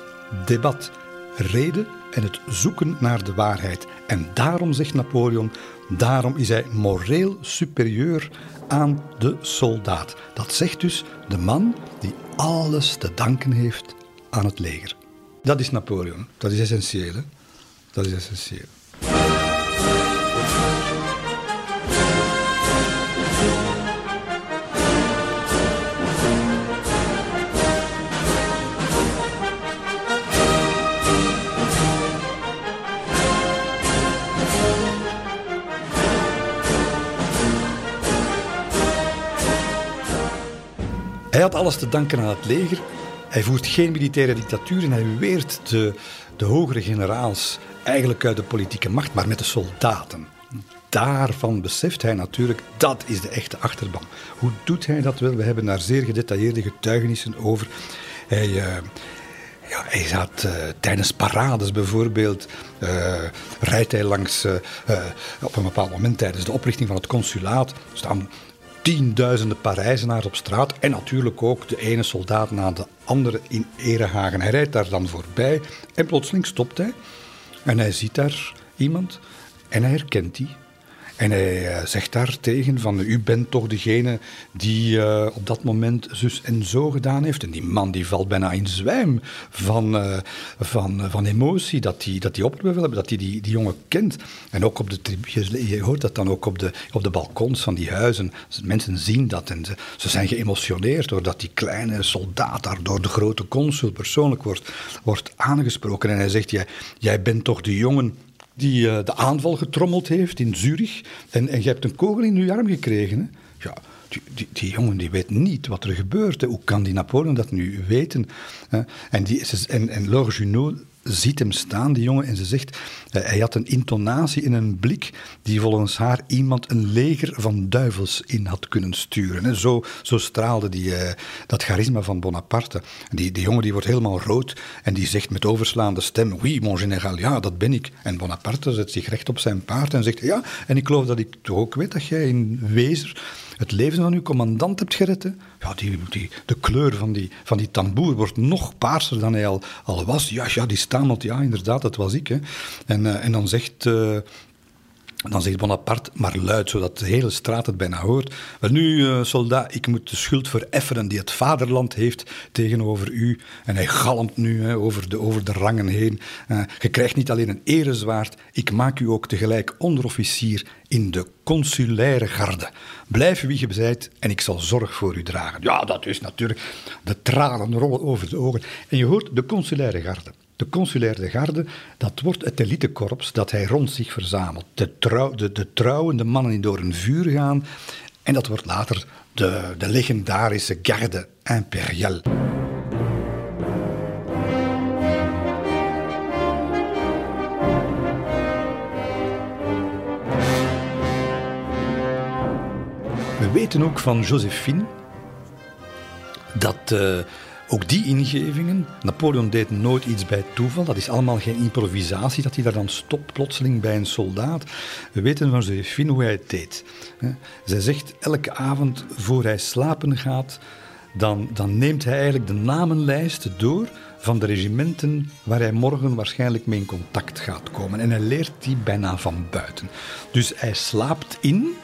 debat, reden en het zoeken naar de waarheid. En daarom, zegt Napoleon, daarom is hij moreel superieur aan de soldaat. Dat zegt dus de man die alles te danken heeft aan het leger. Dat is Napoleon. Dat is essentieel. Hè? Dat is essentieel. Hij had alles te danken aan het leger. Hij voert geen militaire dictatuur en hij weert de, de hogere generaals eigenlijk uit de politieke macht, maar met de soldaten. Daarvan beseft hij natuurlijk, dat is de echte achterban. Hoe doet hij dat wel? We hebben daar zeer gedetailleerde getuigenissen over. Hij, uh, ja, hij gaat uh, tijdens parades bijvoorbeeld, uh, rijdt hij langs, op een bepaald moment tijdens de oprichting van het consulaat, staan tienduizenden Parijzenaars op straat. En natuurlijk ook de ene soldaat na de andere in Erehagen. Hij rijdt daar dan voorbij en plotseling stopt hij. En hij ziet daar iemand en hij herkent die. En hij uh, zegt daar tegen van u bent toch degene die uh, op dat moment zus en zo gedaan heeft. En die man die valt bijna in zwijm van, uh, van, van emotie dat hij dat die opgeroepen dat hij die, die jongen kent. En ook op de je, je hoort dat dan ook op de, op de balkons van die huizen. Mensen zien dat en ze, ze zijn geëmotioneerd doordat die kleine soldaat daar door de grote consul persoonlijk wordt, wordt aangesproken. En hij zegt, jij, jij bent toch de jongen die uh, de aanval getrommeld heeft in Zurich. En, en je hebt een kogel in je arm gekregen. Hè? Ja, die, die, die, jongen die weet niet wat er gebeurt. Hè? Hoe kan die Napoleon dat nu weten? En, die, en, en Laure Junot ziet hem staan, die jongen, en ze zegt, uh, hij had een intonatie in een blik die volgens haar iemand een leger van duivels in had kunnen sturen. Hè. Zo, zo straalde die, uh, dat charisma van Bonaparte. Die, die jongen die wordt helemaal rood en die zegt met overslaande stem, oui, mon général, ja, dat ben ik. En Bonaparte zet zich recht op zijn paard en zegt, ja, en ik geloof dat ik toch ook weet dat jij in Wezer het leven van uw commandant hebt gered. Ja, die, die, de kleur van die, van die tamboer wordt nog paarser dan hij al, al was. Ja, ja, die stamelt, ja, inderdaad, dat was ik. Hè. En, uh, en dan zegt... Uh, dan zegt Bonaparte, maar luid, zodat de hele straat het bijna hoort. Wel nu, uh, soldaat, ik moet de schuld vereffenen die het vaderland heeft tegenover u. En hij galmt nu hè, over, de, over de rangen heen. Uh, je krijgt niet alleen een erezwaard, ik maak u ook tegelijk onderofficier in de consulaire garde. Blijf wie je zijt en ik zal zorg voor u dragen. Ja, dat is natuurlijk... De tranen rollen over de ogen. En je hoort de consulaire garde. De consulaire garde, dat wordt het elitekorps dat hij rond zich verzamelt. De, de, de trouwende mannen die door een vuur gaan. En dat wordt later de, de legendarische garde impériale. We weten ook van Josephine dat uh, ook die ingevingen, Napoleon deed nooit iets bij toeval, dat is allemaal geen improvisatie, dat hij daar dan stopt plotseling bij een soldaat. We weten van Josephine hoe hij het deed. Zij zegt elke avond voor hij slapen gaat, dan, dan neemt hij eigenlijk de namenlijst door van de regimenten waar hij morgen waarschijnlijk mee in contact gaat komen. En hij leert die bijna van buiten. Dus hij slaapt in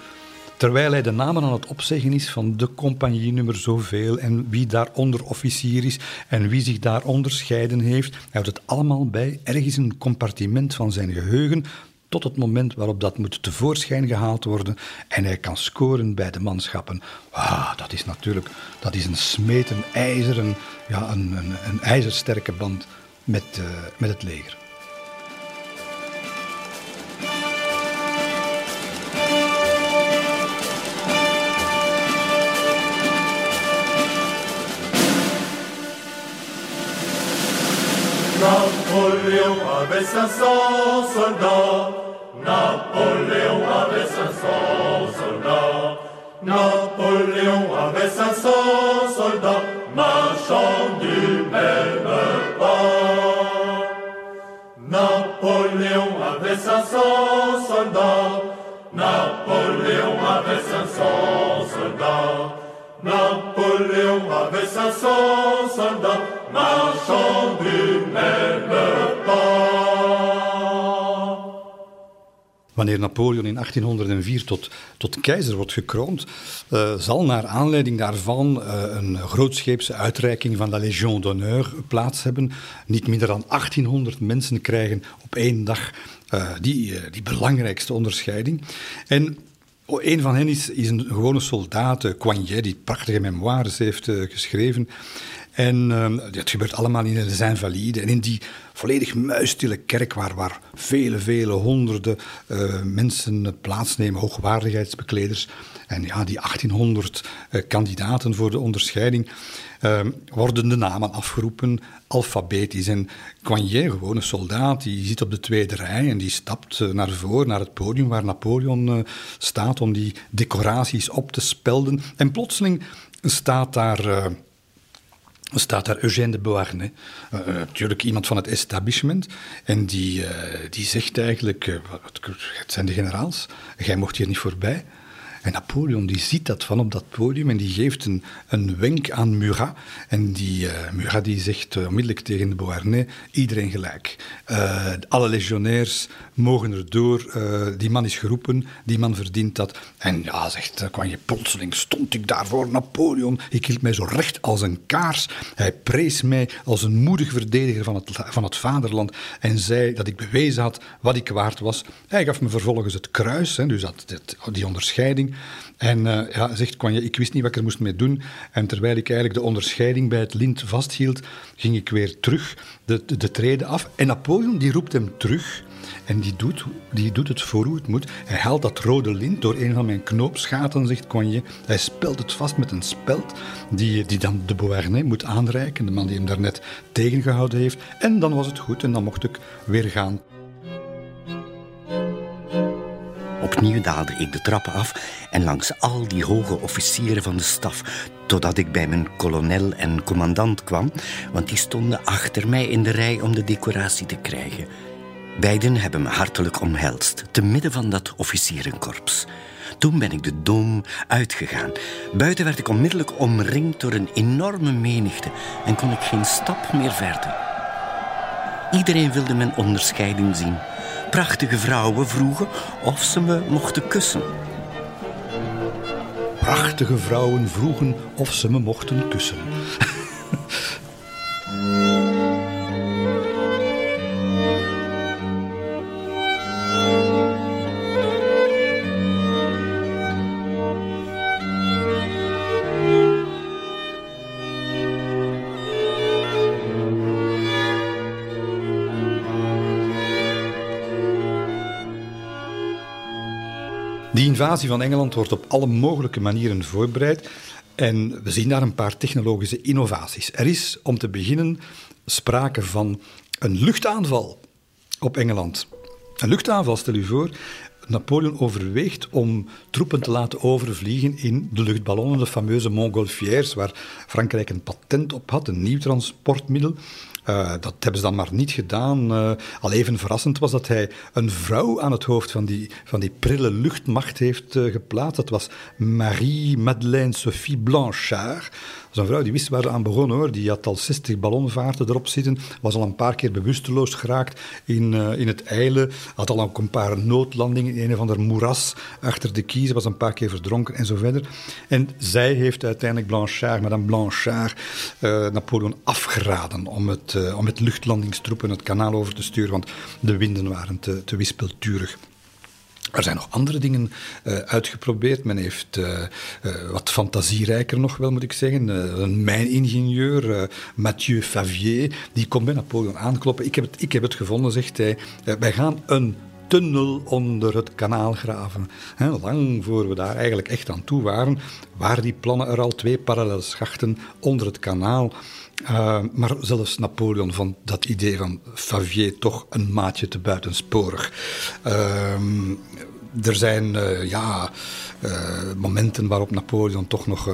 Terwijl hij de namen aan het opzeggen is van de compagnie nummer zoveel en wie daar onderofficier is en wie zich daar onderscheiden heeft. Hij houdt het allemaal bij, ergens een compartiment van zijn geheugen, tot het moment waarop dat moet tevoorschijn gehaald worden en hij kan scoren bij de manschappen. Ah, dat is natuurlijk dat is een smeten ijzer, een, ja, een, een, een ijzersterke band met, uh, met het leger.
Napoléon avait 500 soldats. Napoléon avait 500 soldats. Napoléon avait 500 soldats marchant du même pas. Napoléon avait 500 soldats. Napoléon avait 500 soldats. Napoléon avait 500 soldats
Wanneer Napoleon in 1804 tot, tot keizer wordt gekroond, uh, zal naar aanleiding daarvan uh, een grootscheepse uitreiking van de Légion d'honneur plaats hebben. Niet minder dan 1800 mensen krijgen op één dag uh, die, die belangrijkste onderscheiding. En een van hen is, is een gewone soldaat, Coignet, die prachtige memoires heeft geschreven. En dat gebeurt allemaal in de Saint-Valide. En in die volledig muisstille kerk, waar, waar vele, vele honderden uh, mensen plaatsnemen, hoogwaardigheidsbekleders. En ja, die 1800 uh, kandidaten voor de onderscheiding ehm, worden de namen afgeroepen alfabetisch. En Coignet, gewoon een soldaat, die zit op de tweede rij en die stapt eh, naar voren, naar het podium waar Napoleon staat om die decoraties op te spelden. En plotseling staat daar staat daar Eugène de Beauharnais, uh, natuurlijk iemand van het establishment. En die, uh, die zegt eigenlijk, uh, het zijn de generaals, jij mocht hier niet voorbij. En Napoleon die ziet dat van op dat podium en die geeft een, een wenk aan Murat. En die, uh, Murat die zegt uh, onmiddellijk tegen de Beauharnais, iedereen gelijk. Uh, alle legionairs mogen erdoor, die man is geroepen, die man verdient dat. En ja, zegt kwam je plotseling, stond ik daar voor Napoleon. Ik hield mij zo recht als een kaars. Hij prees mij als een moedig verdediger van het, van het vaderland en zei dat ik bewezen had wat ik waard was. Hij gaf me vervolgens het kruis, hè, dus dat, dat, die onderscheiding. En uh, ja, zegt Kwanje, ik wist niet wat ik er moest mee doen. En terwijl ik eigenlijk de onderscheiding bij het lint vasthield, ging ik weer terug de, de, de treden af. En Napoleon die roept hem terug. En die doet, die doet het voor hoe het moet. Hij haalt dat rode lint door een van mijn knoopsgaten, zegt Conje. Hij spelt het vast met een speld die, die dan de Beauharnais moet aanreiken. De man die hem daarnet tegengehouden heeft. En dan was het goed en dan mocht ik weer gaan.
Opnieuw daalde ik de trappen af en langs al die hoge officieren van de staf, totdat ik bij mijn kolonel en commandant kwam, want die stonden achter mij in de rij om de decoratie te krijgen. Beiden hebben me hartelijk omhelst, te midden van dat officierenkorps. Toen ben ik de dom uitgegaan. Buiten werd ik onmiddellijk omringd door een enorme menigte en kon ik geen stap meer verder. Iedereen wilde mijn onderscheiding zien prachtige vrouwen vroegen of ze me mochten kussen.
Prachtige vrouwen vroegen of ze me mochten kussen. invasie van Engeland wordt op alle mogelijke manieren voorbereid. En we zien daar een paar technologische innovaties. Er is om te beginnen sprake van een luchtaanval op Engeland. Een luchtaanval, stel u voor. Napoleon overweegt om troepen te laten overvliegen in de luchtballonnen, de fameuze Montgolfières, waar Frankrijk een patent op had, een nieuw transportmiddel. Uh, dat hebben ze dan maar niet gedaan. Uh, al even verrassend was dat hij een vrouw aan het hoofd van die, van die prille luchtmacht heeft uh, geplaatst. Dat was Marie-Madeleine Sophie Blanchard. Een vrouw die wist waar ze aan begon hoor. Die had al 60 ballonvaarten erop zitten. Was al een paar keer bewusteloos geraakt in, in het eilen. Had al een paar noodlandingen in een of ander moeras achter de kiezen. Was een paar keer verdronken en zo verder. En zij heeft uiteindelijk Blanchard, madame Blanchard, Napoleon afgeraden om het uh, om met luchtlandingstroepen het kanaal over te sturen, want de winden waren te, te wispelturig. Er zijn nog andere dingen uh, uitgeprobeerd. Men heeft uh, uh, wat fantasierijker nog wel, moet ik zeggen. een mijningenieur, Mathieu Favier, die komt bij Napoleon aankloppen. Ik heb het, ik heb het gevonden, zegt hij. wij gaan een tunnel onder het kanaal graven. lang voor we daar eigenlijk echt aan toe waren, waren die plannen er al twee parallele schachten onder het kanaal. Uh, maar zelfs Napoleon vond dat idee van Favier toch een maatje te buitensporig. Uh, er zijn uh, ja, momenten waarop Napoleon toch nog,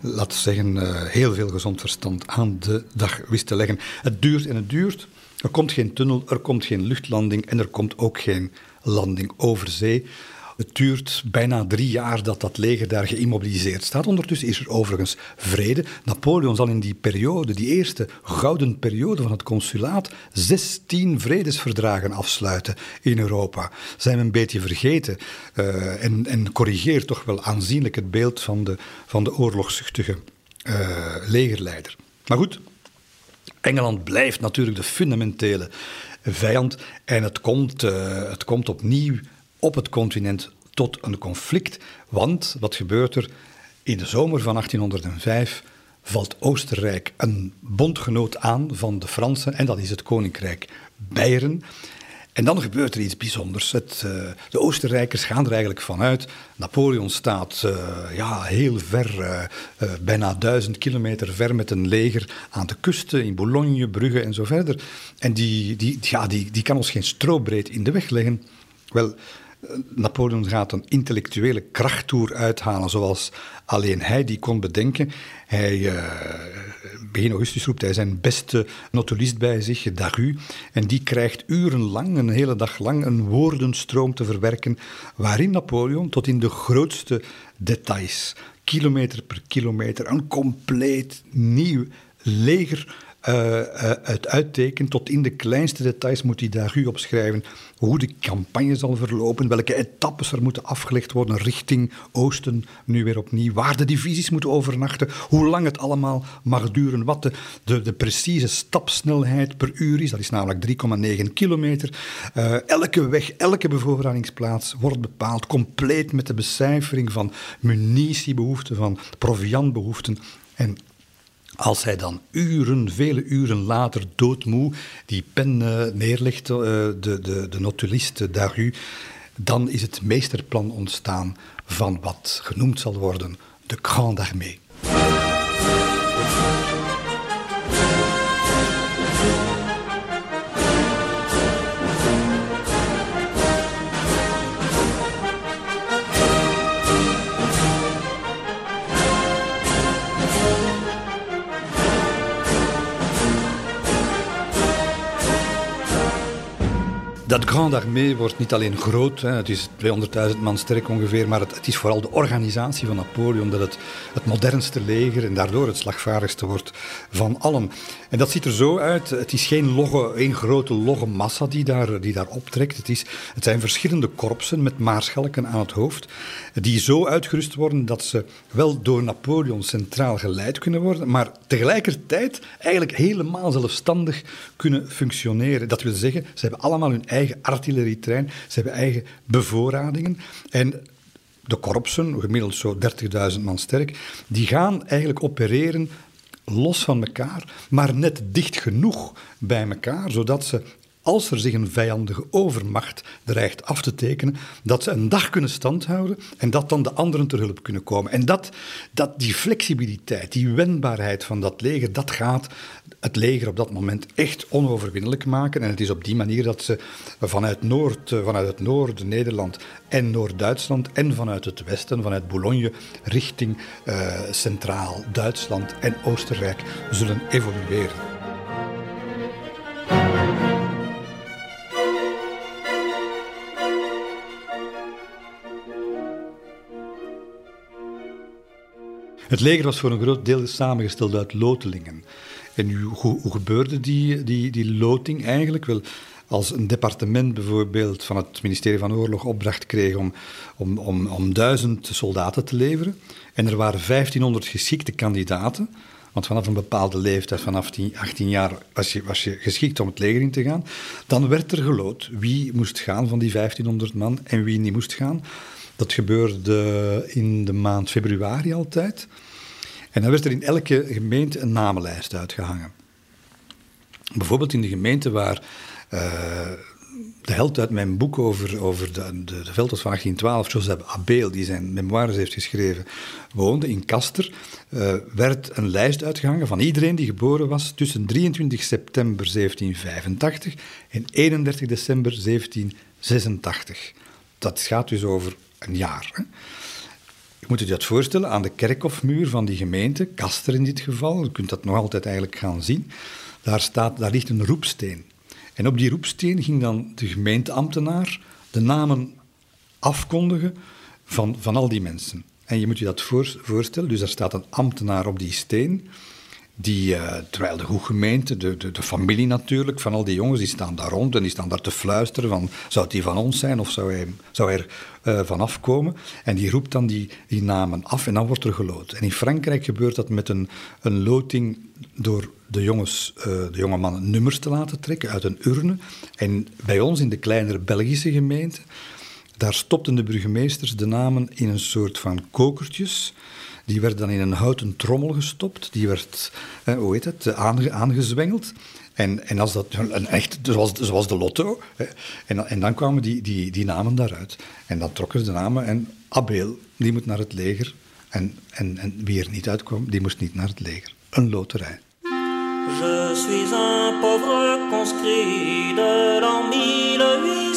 laten we zeggen, heel veel gezond verstand aan de dag wist te leggen. Het duurt en het duurt. Er komt geen tunnel, er komt geen luchtlanding en er komt ook geen landing over zee. Het duurt bijna drie jaar dat dat leger daar geïmmobiliseerd staat. Ondertussen is er overigens vrede. Napoleon zal in die periode, die eerste gouden periode van het consulaat, 16 vredesverdragen afsluiten in Europa. Zijn we een beetje vergeten uh, en, en corrigeert toch wel aanzienlijk het beeld van de, van de oorlogszuchtige uh, legerleider. Maar goed, Engeland blijft natuurlijk de fundamentele vijand en het komt, uh, het komt opnieuw op het continent tot een conflict. Want wat gebeurt er? In de zomer van 1805 valt Oostenrijk een bondgenoot aan van de Fransen en dat is het Koninkrijk Beieren. En dan gebeurt er iets bijzonders. Het, uh, de Oostenrijkers gaan er eigenlijk vanuit. Napoleon staat uh, ja, heel ver, uh, bijna duizend kilometer ver met een leger aan de kusten, in Boulogne, Brugge en zo verder. En die, die, ja, die, die kan ons geen strobreed in de weg leggen. Wel, Napoleon gaat een intellectuele krachttoer uithalen zoals alleen hij die kon bedenken. Hij, uh, begin augustus roept hij zijn beste notulist bij zich, Daru, en die krijgt urenlang, een hele dag lang, een woordenstroom te verwerken waarin Napoleon tot in de grootste details, kilometer per kilometer, een compleet nieuw leger het uittekent. Tot in de kleinste details moet hij daar u opschrijven hoe de campagne zal verlopen, welke etappes er moeten afgelegd worden richting Oosten, nu weer opnieuw, waar de divisies moeten overnachten, hoe lang het allemaal mag duren, wat de, de, de precieze stapsnelheid per uur is, dat is namelijk 3,9 kilometer. Uh, elke weg, elke bevoorradingsplaats wordt bepaald, compleet met de becijfering van munitiebehoeften, van proviantbehoeften. En als hij dan uren, vele uren later doodmoe die pen uh, neerlegt, uh, de, de, de notulist Daru, dan is het meesterplan ontstaan van wat genoemd zal worden de Grande Armée. Dat Grande Armée wordt niet alleen groot, hè, het is 200.000 man sterk ongeveer, maar het, het, is vooral de organisatie van Napoleon dat het het modernste leger en daardoor het slagvaardigste wordt van allen. En dat ziet er zo uit, het is geen logge, één grote logge massa die daar, die daar optrekt. Het, is, het zijn verschillende korpsen met maarschalken aan het hoofd, die zo uitgerust worden dat ze wel door Napoleon centraal geleid kunnen worden, maar tegelijkertijd eigenlijk helemaal zelfstandig kunnen functioneren. Dat wil zeggen, ze hebben allemaal hun eigen artillerietrein, ze hebben eigen bevoorradingen. En de korpsen, gemiddeld zo 30.000 man sterk, die gaan eigenlijk opereren los van elkaar, maar net dicht genoeg bij elkaar, zodat ze als er zich een vijandige overmacht dreigt af te tekenen, dat ze een dag kunnen standhouden en dat dan de anderen ter hulp kunnen komen. En dat, dat die flexibiliteit, die wendbaarheid van dat leger, dat gaat het leger op dat moment echt onoverwinnelijk maken. En het is op die manier dat ze vanuit, Noord, eh, vanuit het noorden, Nederland en Noord-Duitsland en vanuit het westen, vanuit Boulogne, richting uh, centraal Duitsland en Oostenrijk zullen evolueren. Het leger was voor een groot deel samengesteld uit lotelingen. En hoe, hoe gebeurde die, die, die loting eigenlijk? Wel, als een departement bijvoorbeeld van het ministerie van Oorlog opdracht kreeg om, om, om, om duizend soldaten te leveren, en er waren 1500 geschikte kandidaten, want vanaf een bepaalde leeftijd, vanaf 18 jaar, was je, was je geschikt om het leger in te gaan, dan werd er geloot wie moest gaan van die 1500 man en wie niet moest gaan. Dat gebeurde in de maand februari altijd. En dan werd er in elke gemeente een namenlijst uitgehangen. Bijvoorbeeld in de gemeente waar uh, de held uit mijn boek over, over de, de, de velders van 1812, Joseph Abel, die zijn memoires heeft geschreven, woonde in Kaster, uh, werd een lijst uitgehangen van iedereen die geboren was tussen 23 september 1785 en 31 december 1786. Dat gaat dus over een jaar. Hè? Moet je dat voorstellen aan de kerkhofmuur van die gemeente, Kaster in dit geval, je kunt dat nog altijd eigenlijk gaan zien, daar, staat, daar ligt een roepsteen. En op die roepsteen ging dan de gemeenteambtenaar de namen afkondigen van, van al die mensen. En je moet je dat voorstellen, dus er staat een ambtenaar op die steen, die, uh, terwijl de goede gemeente, de, de, de, familie natuurlijk, van al die jongens, die staan daar rond en die staan daar te fluisteren van, zou die van ons zijn of zou hij, zou hij er uh, van afkomen? En die roept dan die, die namen af en dan wordt er geloot. En in Frankrijk gebeurt dat met een, een loting door de, jongens, uh, de jonge mannen nummers te laten trekken uit een urne. En bij ons in de kleinere Belgische gemeente, daar stopten de burgemeesters de namen in een soort van kokertjes die werd dan in een houten trommel gestopt. Die werd, hoe heet het, aange, aangezwengeld. En, en als dat een echt, zoals, zoals de lotto. Hè, en, en dan kwamen die, die, die namen daaruit. En dan trokken ze de namen. En Abel, die moet naar het leger. En, en, en wie er niet uitkwam, die moest niet naar het leger. Een loterij. Je suis un pauvre conscrit de l'an 1810.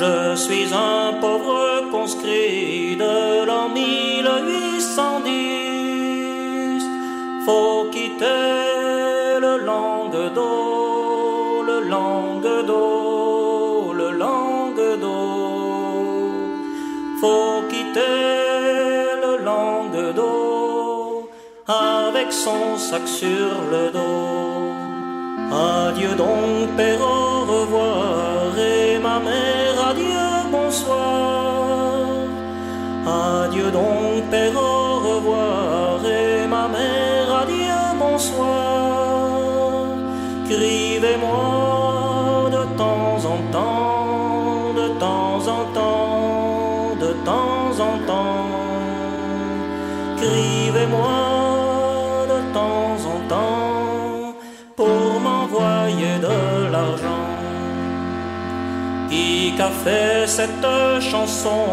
Je suis un pauvre conscrit de l'an 1810. Faut quitter le Languedoc, le Languedoc, le Languedoc. Faut quitter le Languedoc avec son sac sur le dos. Adieu donc, et ma mère Adieu donc, père, au revoir, et ma mère, adieu, bonsoir. Crivez-moi de temps en temps, de temps en temps, de temps en temps. Crivez-moi Qui a fait cette chanson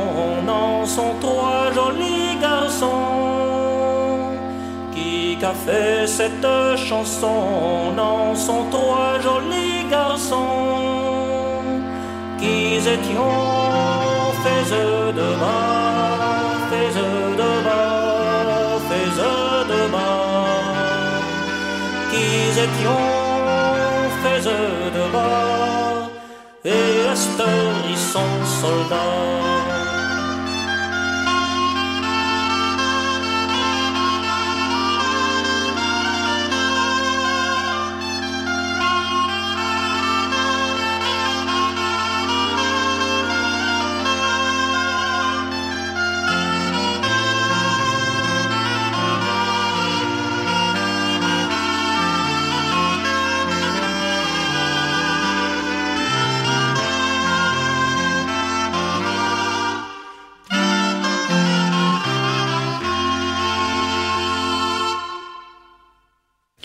Non, sont trois jolis garçons. Qui a fait cette chanson Non, sont trois jolis garçons. Qui étions faits de bas, faits de bas, faits de bas. Qui étions son soldado.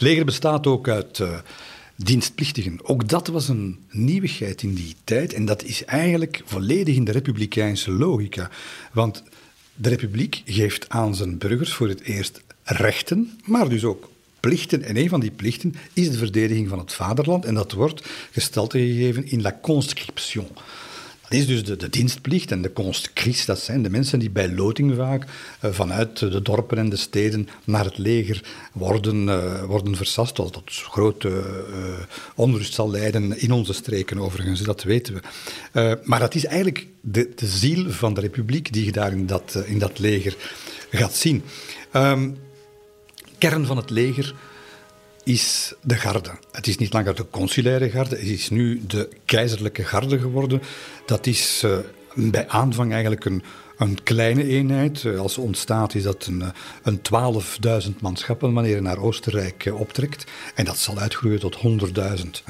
Leger bestaat ook uit uh, dienstplichtigen. Ook dat was een nieuwigheid in die tijd. En dat is eigenlijk volledig in de republikeinse logica. Want de republiek geeft aan zijn burgers voor het eerst rechten, maar dus ook plichten. En een van die plichten is de verdediging van het vaderland. En dat wordt gestalte gegeven in la conscription. Dat is dus de, de dienstplicht en de conscrits. Dat zijn de mensen die bij loting vaak uh, vanuit de dorpen en de steden naar het leger worden, uh, worden versast. Wat tot grote uh, onrust zal leiden in onze streken overigens, dat weten we. maar dat is eigenlijk de, de, ziel van de republiek die je daar in dat, in dat leger gaat zien. Um, kern van het leger is de garde. Het is niet langer de consulaire garde, het is nu de keizerlijke garde geworden. Dat is uh, bij aanvang eigenlijk een, een kleine eenheid. Eh, als ze ontstaat is dat een, eh, een 12.000 manschappen wanneer je naar Oostenrijk optrekt. En dat zal uitgroeien tot 100.000.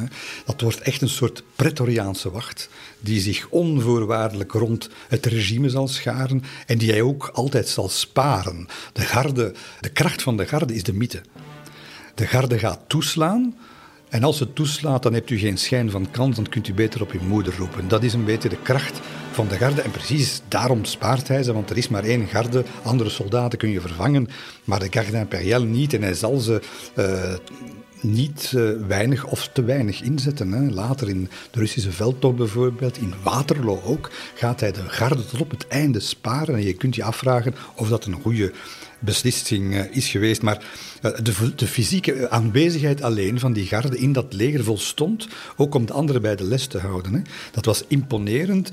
Dat wordt echt een soort pretoriaanse wacht die zich onvoorwaardelijk rond het regime zal scharen en die hij ook altijd zal sparen. De garde, de kracht van de garde is de mythe. De garde gaat toeslaan En als het toeslaat, dan hebt u geen schijn van kans, dan kunt u beter op uw moeder roepen. Dat is een beetje de kracht van de garde. En precies daarom spaart hij ze, want er is maar één garde. Andere soldaten kun je vervangen, maar de garde impériale niet. En hij zal ze uh, niet uh, weinig of te weinig inzetten. Hè. Later in de Russische veldtocht bijvoorbeeld, in Waterloo ook, gaat hij de garde tot op het einde sparen. En je kunt je afvragen of dat een goede beslissing uh, is geweest. Maar uh, de, de, fysieke aanwezigheid alleen van die garde in dat leger volstond, ook om de anderen bij de les te houden. Hè. Dat was imponerend.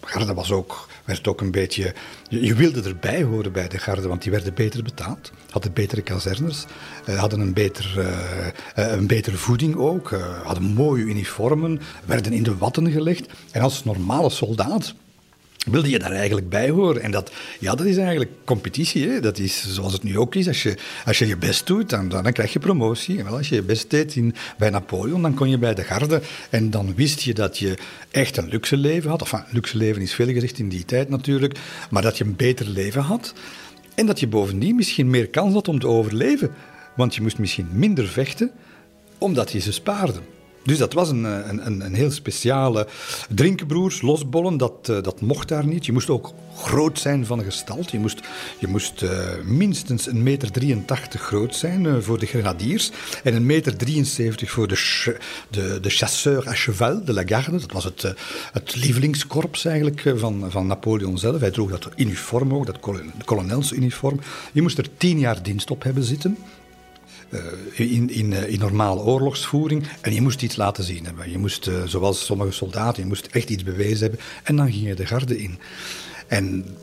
garde was ook werd ook een beetje... Je, wilde erbij horen bij de garde, want die werden beter betaald. Hadden betere kazernes, uh, hadden een, beter, uh, een betere voeding ook, hadden mooie uniformen, werden in de watten gelegd. En als normale soldaat wilde je daar eigenlijk bij horen. En dat, ja, dat is eigenlijk competitie. Hè? Dat is zoals het nu ook is. Als je als je, je best doet, dan, dan krijg je promotie. En wel, als je je best deed in, bij Napoleon, dan kon je bij de garde. En dan wist je dat je echt een luxe leven had. Enfin, luxe leven is veel gezegd in die tijd natuurlijk. Maar dat je een beter leven had. En dat je bovendien misschien meer kans had om te overleven. Want je moest misschien minder vechten, omdat je ze spaarde. Dus dat was een, een, een heel speciale drinkenbroers, losbollen, dat, eh, dat mocht daar niet. Je moest ook groot zijn van gestalt. Je moest, je moest uh, minstens een meter 83 groot zijn uh, voor de grenadiers en een meter 73 voor de, de, de chasseur à cheval de la garde. Dat was het, het lievelingskorps eigenlijk van, van Napoleon zelf. Hij droeg dat uniform ook, dat kolonelsuniform. Je moest er tien jaar dienst op hebben zitten. Uh, in, in, uh, in, normale oorlogsvoering. En je moest iets laten zien hebben. Je moest, uh, zoals sommige soldaten, je moest echt iets bewezen hebben. En dan ging je de garde in. En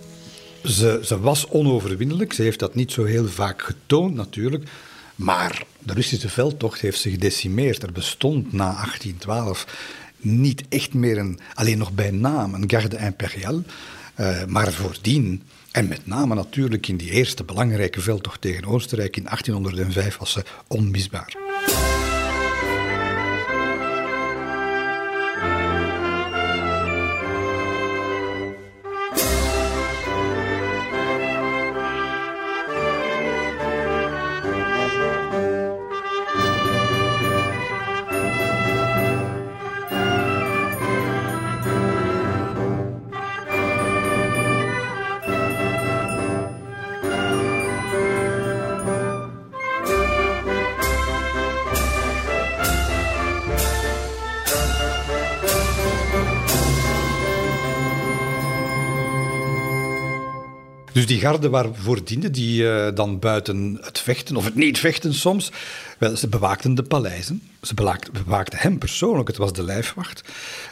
ze, ze was onoverwinnelijk. Ze heeft dat niet zo heel vaak getoond, natuurlijk. Maar de Russische veldtocht heeft ze gedecimeerd. Er bestond na 1812 niet echt meer een, alleen nog bij naam, een garde impériale. maar voordien en met name natuurlijk in die eerste belangrijke veldtocht tegen Oostenrijk in 1805 was ze onmisbaar. Garde waarvoor dienden, die uh, dan buiten het vechten, of het niet vechten soms, wel, ze bewaakten de paleizen. Ze bewaakten hem persoonlijk, het was de lijfwacht.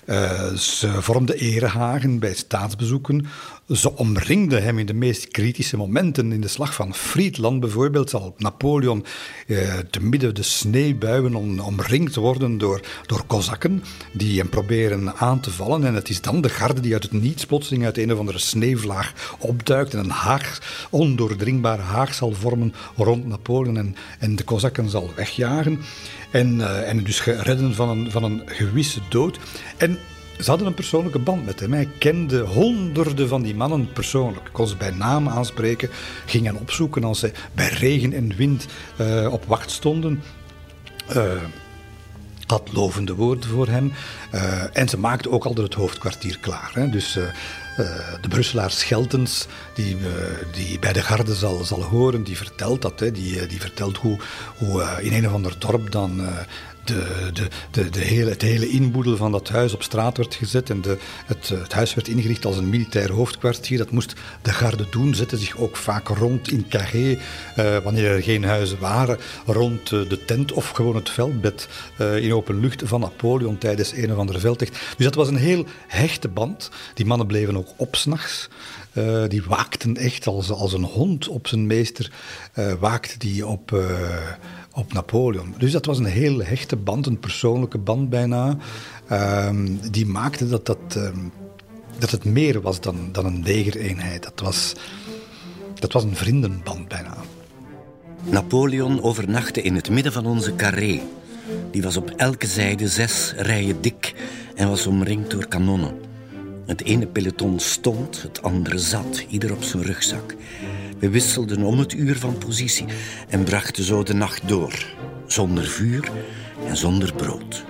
Uh, ze vormden erehagen bij staatsbezoeken. Ze omringden hem in de meest kritische momenten. In de slag van Friedland bijvoorbeeld zal Napoleon uh, te midden de sneeuwbuien om, omringd worden door, door kozakken die hem proberen aan te vallen. En het is dan de garde die uit het niets plotseling uit een of andere sneeuwvlaag opduikt en een haag, ondoordringbaar haag zal vormen rond Napoleon en, en de kozakken zal wegjagen. En, uh, en dus redden van een, van een gewisse dood. En ze hadden een persoonlijke band met hem. Hij kende honderden van die mannen persoonlijk. Kon ze bij naam aanspreken, ging hen opzoeken als ze bij regen en wind uh, op wacht stonden. Had lovende woorden voor hem. Uh, en ze maakte ook altijd het hoofdkwartier klaar. Hè. Dus de Brusselaar Scheltens, die, die bij de garde zal, zal horen, die vertelt dat. Hè, die, die vertelt hoe, hoe in een of ander dorp dan de, de, de, de hele, het hele inboedel van dat huis op straat werd gezet en de, het, het huis werd ingericht als een militair hoofdkwartier. Dat moest de garde doen, zetten zich ook vaak rond in carré, uh, wanneer er geen huizen waren, rond uh, de tent of gewoon het veldbed in open lucht van Napoleon tijdens een of andere veldtocht. Dus dat was een heel hechte band. Die mannen bleven ook op s'nachts. Die waakten echt als, als een hond op zijn meester, waakte die op, op Napoleon. Dus dat was een heel hechte band, een persoonlijke band bijna. Ehm, die maakte dat, dat, um, dat het meer was dan, dan een legereenheid. Dat was, dat was een vriendenband bijna.
Napoleon overnachtte in het midden van onze carré. Die was op elke zijde zes rijen dik en was omringd door kanonnen. Het ene peloton stond, het andere zat, ieder op zijn rugzak. We wisselden om het uur van positie en brachten zo de nacht door. zonder vuur en zonder brood.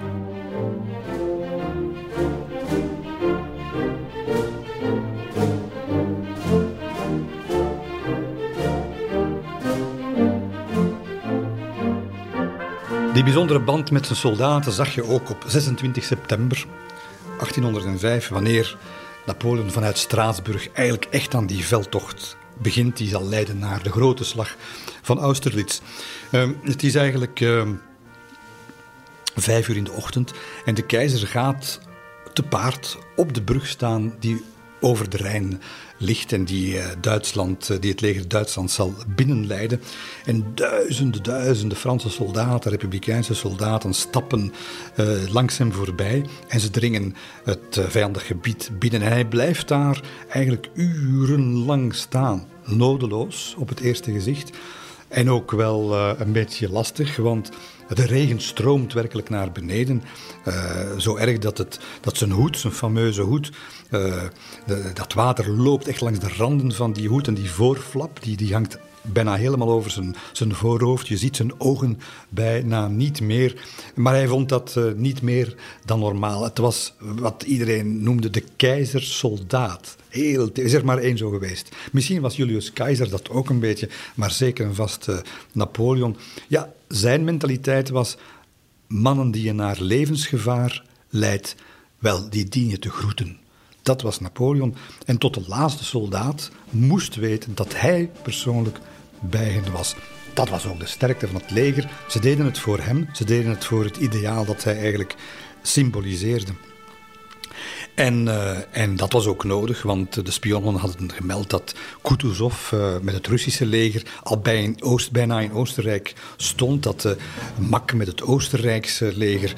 Die bijzondere band met zijn soldaten zag je ook op 26 september 1805, wanneer Napoleon vanuit Straatsburg eigenlijk echt aan die veldtocht begint. Die zal leiden naar de grote slag van Austerlitz. Uh, het is eigenlijk uh, vijf uur in de ochtend en de keizer gaat te paard op de brug staan die over de Rijn ligt en die, uh, Duitsland, uh, die het leger Duitsland zal binnenleiden. En duizenden, duizenden Franse soldaten, republikeinse soldaten, stappen uh, langs hem voorbij en ze dringen het vijandig gebied binnen. En hij blijft daar eigenlijk urenlang staan, nodeloos op het eerste gezicht. En ook wel een beetje lastig, want de regen stroomt werkelijk naar beneden. Zo erg dat, het, dat zijn hoed, zijn fameuze hoed, de, dat water loopt echt langs de randen van die hoed. En die voorflap, die, die hangt bijna helemaal over zijn, zijn voorhoofd. Je ziet zijn ogen bijna niet meer. Maar hij vond dat uh, niet meer dan normaal. Het was wat iedereen noemde de keizersoldaat. Heel, is er maar één zo geweest. Misschien was Julius Keizer dat ook een beetje, maar zeker en vast uh, Napoleon. Ja, zijn mentaliteit was mannen die je naar levensgevaar leidt, wel, die dien je te groeten. Dat was Napoleon. En tot de laatste soldaat moest weten dat hij persoonlijk bij hen was. Dat was ook de sterkte van het leger. Ze deden het voor hem, ze deden het voor het ideaal dat hij eigenlijk symboliseerde. En, uh, en dat was ook nodig, want de spionnen hadden gemeld dat Kutuzov uh, met het Russische leger al bij in Oost, bijna in Oostenrijk stond. Dat uh, Mak met het Oostenrijkse leger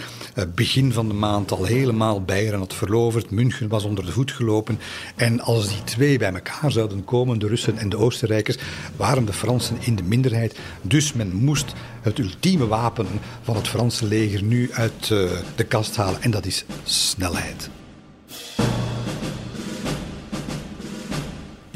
begin van de maand al helemaal Beieren had verloverd. München was onder de voet gelopen. En als die twee bij elkaar zouden komen, de Russen en de Oostenrijkers, waren de Fransen in de minderheid. Dus men moest het ultieme wapen van het Franse leger nu uit de kast halen. En dat is snelheid.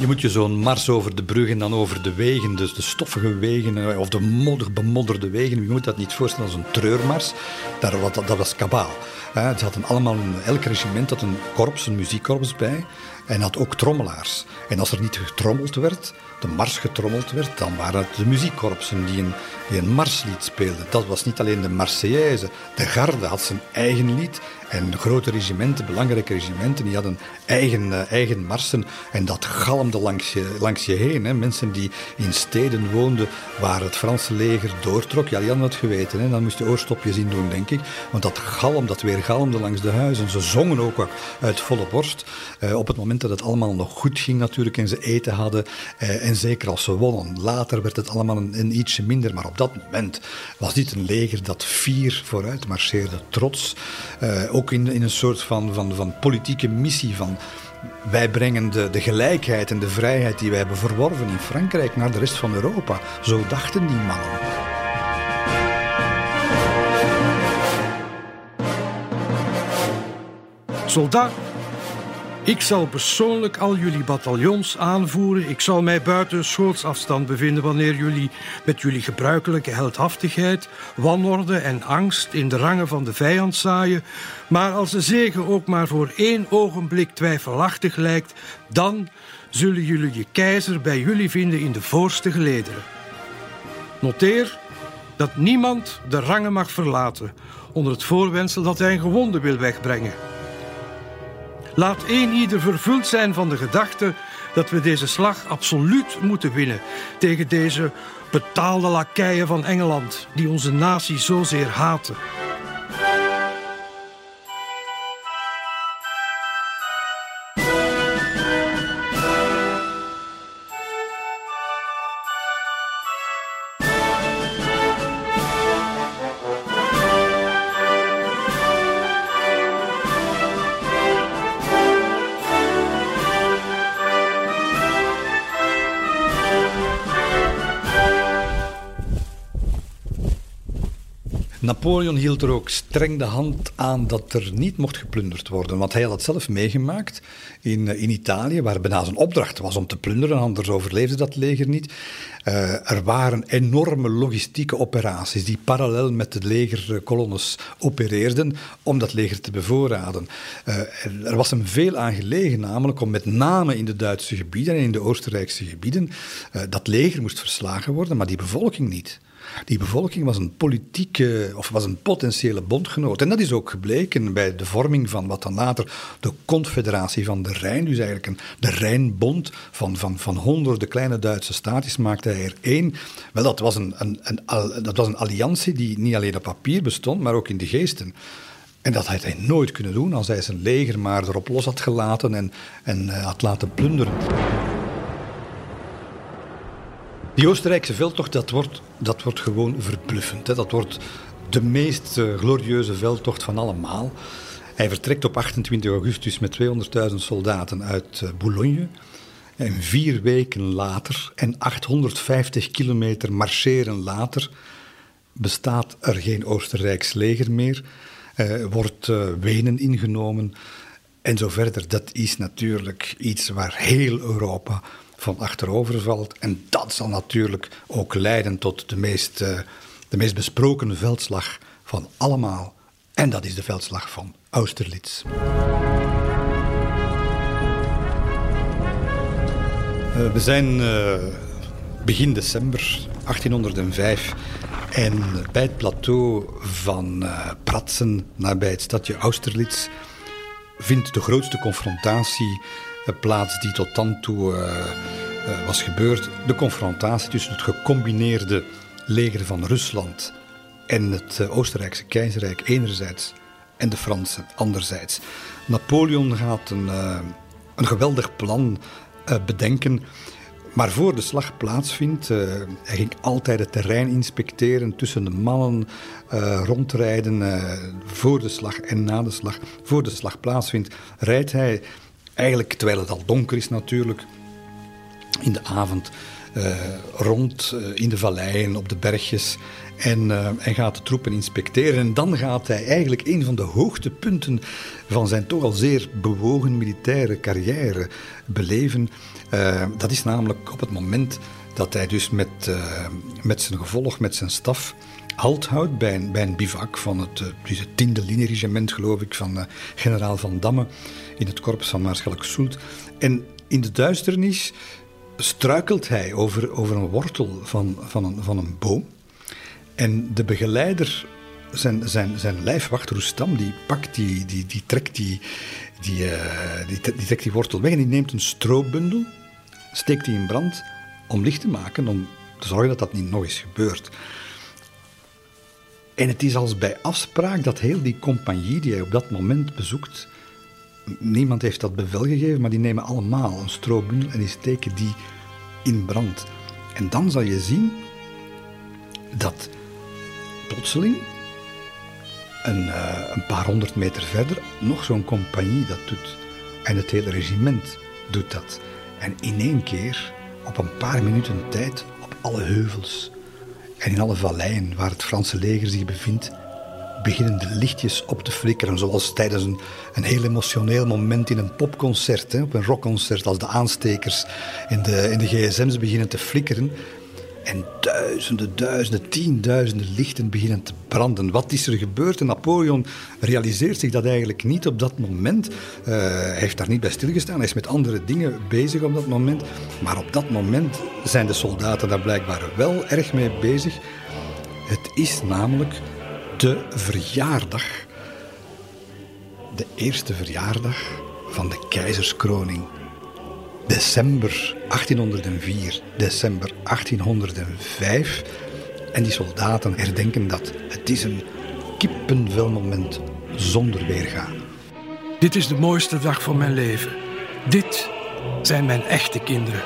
Je moet je zo'n mars over de brug en dan over de wegen, dus de stoffige wegen of de modder, bemodderde wegen. Je moet dat niet voorstellen als een treurmars. Daar, dat, dat was kabaal. Ze hadden allemaal, elk regiment had een korps, een muziekkorps bij. En had ook trommelaars. En als er niet getrommeld werd, de mars getrommeld werd, dan waren het de muziekkorpsen die een, die een marslied speelden. Dat was niet alleen de Marseillaise. De garde had zijn eigen lied. En grote regimenten, belangrijke regimenten, die hadden eigen, uh, eigen marsen. En dat galmde langs je, langs je heen. Hè. Mensen die in steden woonden waar het Franse leger doortrok, ja, die hadden het geweten. Hè. Dan moest je oorstopjes in doen, denk ik. Want dat galm, dat weer galmde langs de huizen. Ze zongen ook uit volle borst. Uh, op het moment dat het allemaal nog goed ging natuurlijk en ze eten hadden. Uh, en zeker als ze wonnen. Later werd het allemaal een, ietsje minder. Maar op dat moment was dit een leger dat fier vooruit marcheerde. Trots. Ook in, in een soort van, van, van politieke missie van... Wij brengen de, de gelijkheid en de vrijheid die wij hebben verworven in Frankrijk naar de rest van Europa. Zo dachten die mannen.
Soldaat, ik zal persoonlijk al jullie bataljons aanvoeren. Ik zal mij buiten schootsafstand bevinden wanneer jullie met jullie gebruikelijke heldhaftigheid, wanorde en angst in de rangen van de vijand zaaien. Maar als de zegen ook maar voor één ogenblik twijfelachtig lijkt, dan zullen jullie je keizer bij jullie vinden in de voorste gelederen. Noteer dat niemand de rangen mag verlaten onder het voorwendsel dat hij een gewonde wil wegbrengen. Laat één ieder vervuld zijn van de gedachte dat we deze slag absoluut moeten winnen tegen deze betaalde lakeien van Engeland die onze natie zozeer haten.
Napoleon hield er ook streng de hand aan dat er niet mocht geplunderd worden. Want hij had het zelf meegemaakt in, eh, in Italië, waar bijna zijn opdracht was om te plunderen, anders overleefde dat leger niet. Uh, er waren enorme logistieke operaties die parallel met de legerkolonnes opereerden om dat leger te bevoorraden. Uh, er was hem veel aan gelegen, namelijk om met name in de Duitse gebieden en in de Oostenrijkse gebieden dat leger moest verslagen worden, maar die bevolking niet. Die bevolking was een politieke of was een potentiële bondgenoot. En dat is ook gebleken bij de vorming van wat dan later de Confederatie van de Rijn, dus eigenlijk een, de Rijnbond van, van, van honderden kleine Duitse staatjes, maakte hij er één. Wel, dat was een, een, een, dat was een alliantie die niet alleen op papier bestond, maar ook in de geesten. En dat had hij nooit kunnen doen als hij zijn leger maar erop los had gelaten en, en uh, had laten plunderen. Die Oostenrijkse veldtocht, dat wordt, dat wordt gewoon verbluffend. Hè. Dat wordt de meest uh, glorieuze veldtocht van allemaal. Hij vertrekt op 28 augustus met 200.000 soldaten uit uh, Boulogne. En vier weken later en 850 kilometer marcheren later bestaat er geen Oostenrijks leger meer. Uh, wordt Wenen ingenomen en zo verder. Dat is natuurlijk iets waar heel Europa van achterover valt. En dat zal natuurlijk ook leiden tot de meest, uh, de meest besproken veldslag van allemaal. En dat is de veldslag van Austerlitz. Uh, we zijn uh, begin december 1805 en bij het plateau van Pratsen, nabij het stadje Austerlitz, vindt de grootste confrontatie plaats die tot dan toe uh, uh, was gebeurd. De confrontatie tussen het gecombineerde leger van Rusland en het Oostenrijkse keizerrijk enerzijds en de Fransen anderzijds. Napoleon gaat een, een geweldig plan bedenken. Maar voor de slag plaatsvindt, hij ging altijd het terrein inspecteren, tussen de mannen rondrijden, voor de slag en na de slag. Voor de slag plaatsvindt, rijdt hij eigenlijk, terwijl het al donker is natuurlijk, in de avond uh, rond uh, in de valleien, op de bergjes. En uh, hij gaat de troepen inspecteren. En dan gaat hij eigenlijk een van de hoogtepunten van zijn toch al zeer bewogen militaire carrière beleven. dat is namelijk op het moment dat hij dus met, met zijn gevolg, met zijn staf, halt houdt bij een, bij een bivak van het, dus het tiende linieregiment, geloof ik, van generaal Van Damme in het korps van Maarschalk Soelt. En in de duisternis struikelt hij over, over een wortel van, van, een, van een boom. En de begeleider, zijn, zijn, zijn lijfwacht Roestam, die pakt die, die, die, trekt die, die, uh, die, die, trekt die wortel weg en die neemt een stroopbundel, steekt die in brand om licht te maken, om te zorgen dat dat niet nog eens gebeurt. En het is als bij afspraak dat heel die compagnie die hij op dat moment bezoekt, niemand heeft dat bevel gegeven, maar die nemen allemaal een stroobundel en die steken die in brand. En dan zal je zien dat plotseling een, uh, een paar honderd meter verder nog zo'n compagnie dat doet. En het hele regiment doet dat. En in één keer, op een paar minuten tijd, op alle heuvels en in alle valleien waar het Franse leger zich bevindt, beginnen de lichtjes op te flikkeren. Zoals tijdens een, een heel emotioneel moment in een popconcert, hè, op een rockconcert, als de aanstekers in de, in de gsm's beginnen te flikkeren. En duizenden, duizenden, tienduizenden lichten beginnen te branden. Wat is er gebeurd? En Napoleon realiseert zich dat eigenlijk niet op dat moment. Uh, hij heeft daar niet bij stilgestaan. Hij is met andere dingen bezig op dat moment. Maar op dat moment zijn de soldaten daar blijkbaar wel erg mee bezig. Het is namelijk de verjaardag. De eerste verjaardag van de keizerskroning. December 1804, december 1805. En die soldaten herdenken dat. Het is een kippenvel moment zonder weerga.
Dit is de mooiste dag van mijn leven. Dit zijn mijn echte kinderen.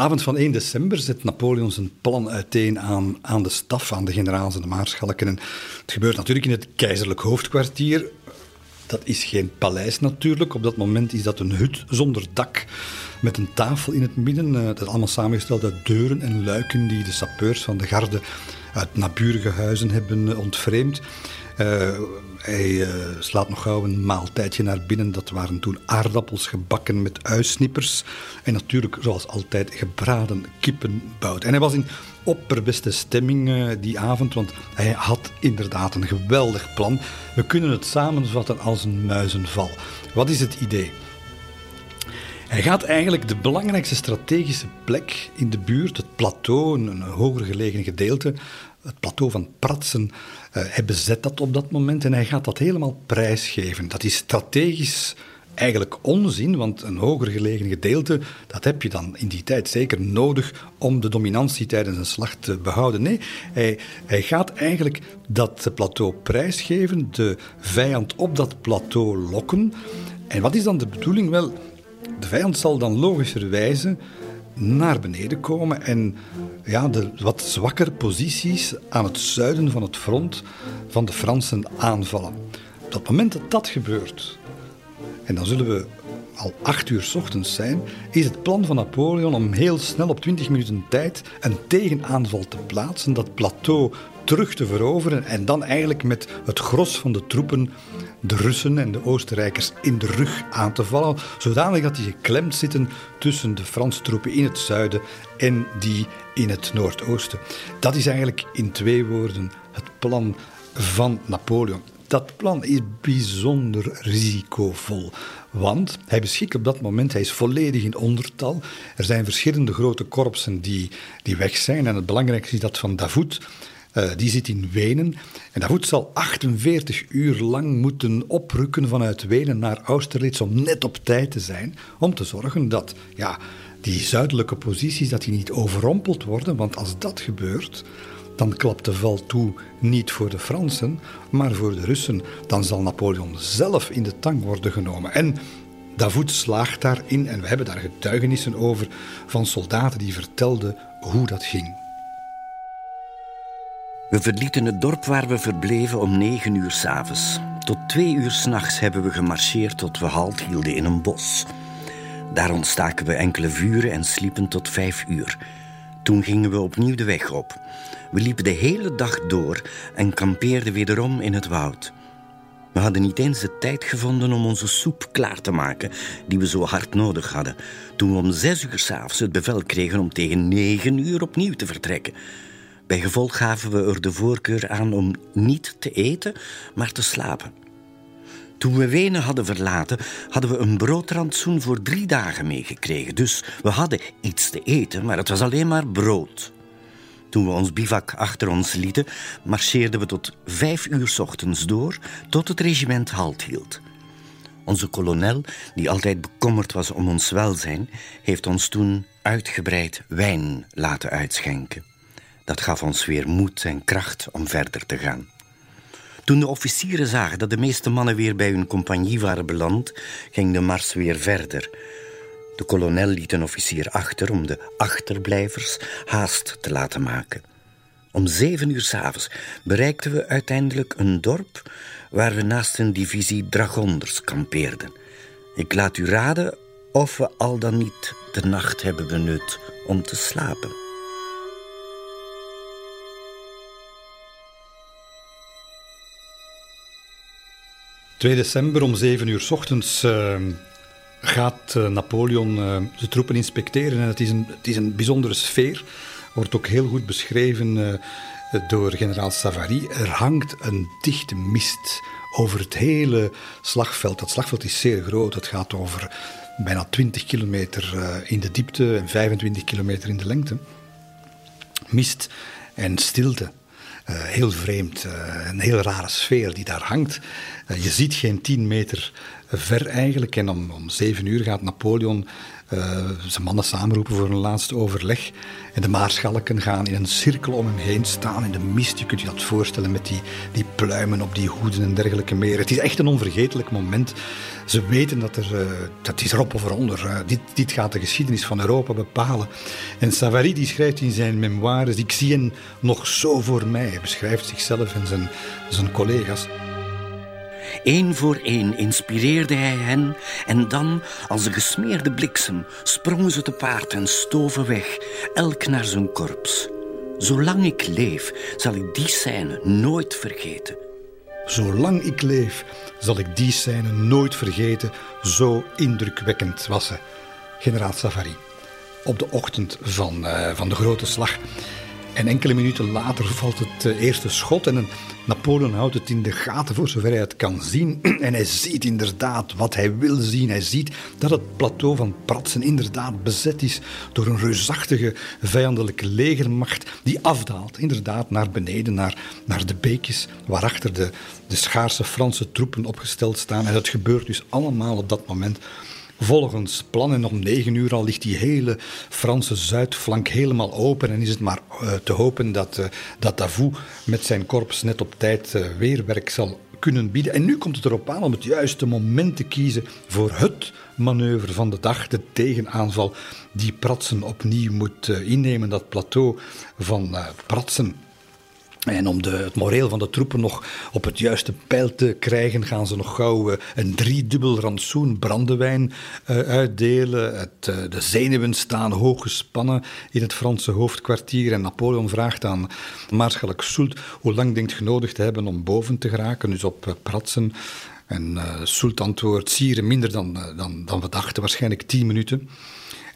Avond van 1 december zet Napoleon zijn plan uiteen aan, aan de staf, aan de generaals en de maarschalken. En het gebeurt natuurlijk in het keizerlijk hoofdkwartier. Dat is geen paleis natuurlijk. Op dat moment is dat een hut zonder dak met een tafel in het midden. Eh, dat is allemaal samengesteld uit deuren en luiken die de sapeurs van de garde uit naburige huizen hebben ontvreemd. Uh, hij uh, slaat nog gauw een maaltijdje naar binnen. Dat waren toen aardappels gebakken met uisnippers. En natuurlijk, zoals altijd, gebraden kippenbout. En hij was in opperbeste stemming uh, die avond, want hij had inderdaad een geweldig plan. We kunnen het samenvatten als een muizenval. Wat is het idee? Hij gaat eigenlijk de belangrijkste strategische plek in de buurt, het plateau, een hoger gelegen gedeelte, het plateau van Pratsen, hij bezet dat op dat moment en hij gaat dat helemaal prijsgeven. Dat is strategisch eigenlijk onzin, want een hoger gelegen gedeelte, dat heb je dan in die tijd zeker nodig om de dominantie tijdens een slag te behouden. Nee, hij, hij gaat eigenlijk dat plateau prijsgeven, de vijand op dat plateau lokken. En wat is dan de bedoeling? Wel, de vijand zal dan logischerwijze naar beneden komen en ja, de wat zwakkere posities aan het zuiden van het front van de Fransen aanvallen. Op het moment dat dat gebeurt, en dan zullen we al acht uur s ochtends zijn, is het plan van Napoleon om heel snel op 20 minuten tijd een tegenaanval te plaatsen, dat plateau terug te veroveren en dan eigenlijk met het gros van de troepen de Russen en de Oostenrijkers in de rug aan te vallen, zodanig dat die geklemd zitten tussen de Franse troepen in het zuiden en die in het noordoosten. Dat is eigenlijk in twee woorden het plan van Napoleon. Dat plan is bijzonder risicovol. Want hij beschikt op dat moment, hij is volledig in ondertal. Er zijn verschillende grote korpsen die, die weg zijn. En het belangrijkste is dat van Davout. Uh, die zit in Wenen. En Davout zal 48 uur lang moeten oprukken vanuit Wenen naar Austerlitz om net op tijd te zijn. Om te zorgen dat ja, die zuidelijke posities dat die niet overrompeld worden. Want als dat gebeurt, dan klapt de val toe niet voor de Fransen, maar voor de Russen. Dan zal Napoleon zelf in de tang worden genomen. En Davout slaagt daarin en we hebben daar getuigenissen over van soldaten die vertelden hoe dat ging.
We verlieten het dorp waar we verbleven om negen uur s'avonds. Tot twee uur s'nachts hebben we gemarcheerd tot we halt hielden in een bos. Daar ontstaken we enkele vuren en sliepen tot vijf uur. Toen gingen we opnieuw de weg op. We liepen de hele dag door en kampeerden wederom in het woud. We hadden niet eens de tijd gevonden om onze soep klaar te maken, die we zo hard nodig hadden, toen we om zes uur s'avonds het bevel kregen om tegen negen uur opnieuw te vertrekken. Bij gevolg gaven we er de voorkeur aan om niet te eten, maar te slapen. Toen we Wenen hadden verlaten, hadden we een broodrantsoen voor drie dagen meegekregen. Dus we hadden iets te eten, maar het was alleen maar brood. Toen we ons bivak achter ons lieten, marcheerden we tot vijf uur ochtends door, tot het regiment halt hield. Onze kolonel, die altijd bekommerd was om ons welzijn, heeft ons toen uitgebreid wijn laten uitschenken. Dat gaf ons weer moed en kracht om verder te gaan. Toen de officieren zagen dat de meeste mannen weer bij hun compagnie waren beland, ging de mars weer verder. De kolonel liet een officier achter om de achterblijvers haast te laten maken. Om zeven uur s'avonds bereikten we uiteindelijk een dorp waar we naast een divisie dragonders kampeerden. Ik laat u raden of we al dan niet de nacht hebben benut om te slapen.
2 december om 7 uur s ochtends uh, gaat uh, Napoleon uh, de troepen inspecteren. En het is een, het is een bijzondere sfeer. Wordt ook heel goed beschreven door generaal Savary. Er hangt een dichte mist over het hele slagveld. Dat slagveld is zeer groot. Het gaat over bijna 20 kilometer in de diepte en 25 kilometer in de lengte. Mist en stilte. Uh, heel vreemd, uh, een heel rare sfeer die daar hangt. Uh, je ziet geen 10 meter ver eigenlijk. En om, om zeven uur gaat Napoleon uh, zijn mannen samenroepen voor een laatste overleg. En de maarschalken gaan in een cirkel om hem heen staan in de mist. Je kunt je dat voorstellen met die, die pluimen op die hoeden en dergelijke meer. Het is echt een onvergetelijk moment. Ze weten dat er, uh, dat is erop of eronder. Uh, dit, dit gaat de geschiedenis van Europa bepalen. En Savary die schrijft in zijn memoires, ik zie hem nog zo voor mij. Hij beschrijft zichzelf en zijn, zijn collega's.
Eén voor één inspireerde hij hen en dan, als een gesmeerde bliksem, sprongen ze te paard en stoven weg, elk naar zijn korps. Zolang ik leef, zal ik die scène nooit vergeten.
Zolang ik leef, zal ik die scène nooit vergeten. Zo indrukwekkend was ze, generaal Savary. Op de ochtend van, uh, van de grote slag. En enkele minuten later valt het eh, eerste schot en Napoleon houdt het in de gaten voor zover hij het kan zien. En hij ziet inderdaad wat hij wil zien. Hij ziet dat het plateau van Pratsen inderdaad bezet is door een reusachtige vijandelijke legermacht die afdaalt, inderdaad, naar beneden, naar, naar de beekjes waarachter de, de schaarse Franse troepen opgesteld staan. En dat gebeurt dus allemaal op dat moment volgens plan. En om negen uur al ligt die hele Franse zuidflank helemaal open. En is het maar uh, te hopen dat, uh, dat Davout met zijn korps net op tijd uh, weerwerk zal kunnen bieden. En nu komt het erop aan om het juiste moment te kiezen voor het manoeuvre van de dag, de tegenaanval die Pratsen opnieuw moet innemen. Dat plateau van Pratsen en om de, het moreel van de troepen nog op het juiste pijl te krijgen, gaan ze nog gauw uh, een driedubbel rantsoen brandewijn uh, uitdelen. Het, uh, de zenuwen staan hoog gespannen in het Franse hoofdkwartier. En Napoleon vraagt aan maarschalk Soult hoe lang denkt je nodig te hebben om boven te geraken, dus op Pratsen. En Soult antwoordt, sieren minder dan, dan, dan we dachten, waarschijnlijk tien minuten.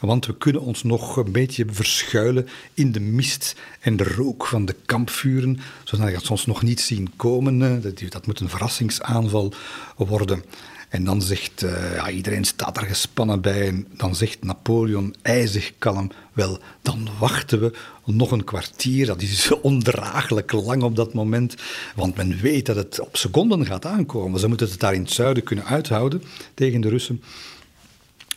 Want we kunnen ons nog een beetje verschuilen in de mist en de rook van de kampvuren, zodat het soms nog niet zien komen. Dat moet een verrassingsaanval worden. En dan zegt, uh, ja, iedereen staat daar gespannen bij. En dan zegt Napoleon ijzig kalm, wel, dan wachten we nog een kwartier. Dat is ondraaglijk lang op dat moment. Want men weet dat het op seconden gaat aankomen. Ze moeten het daar in het zuiden kunnen uithouden tegen de Russen.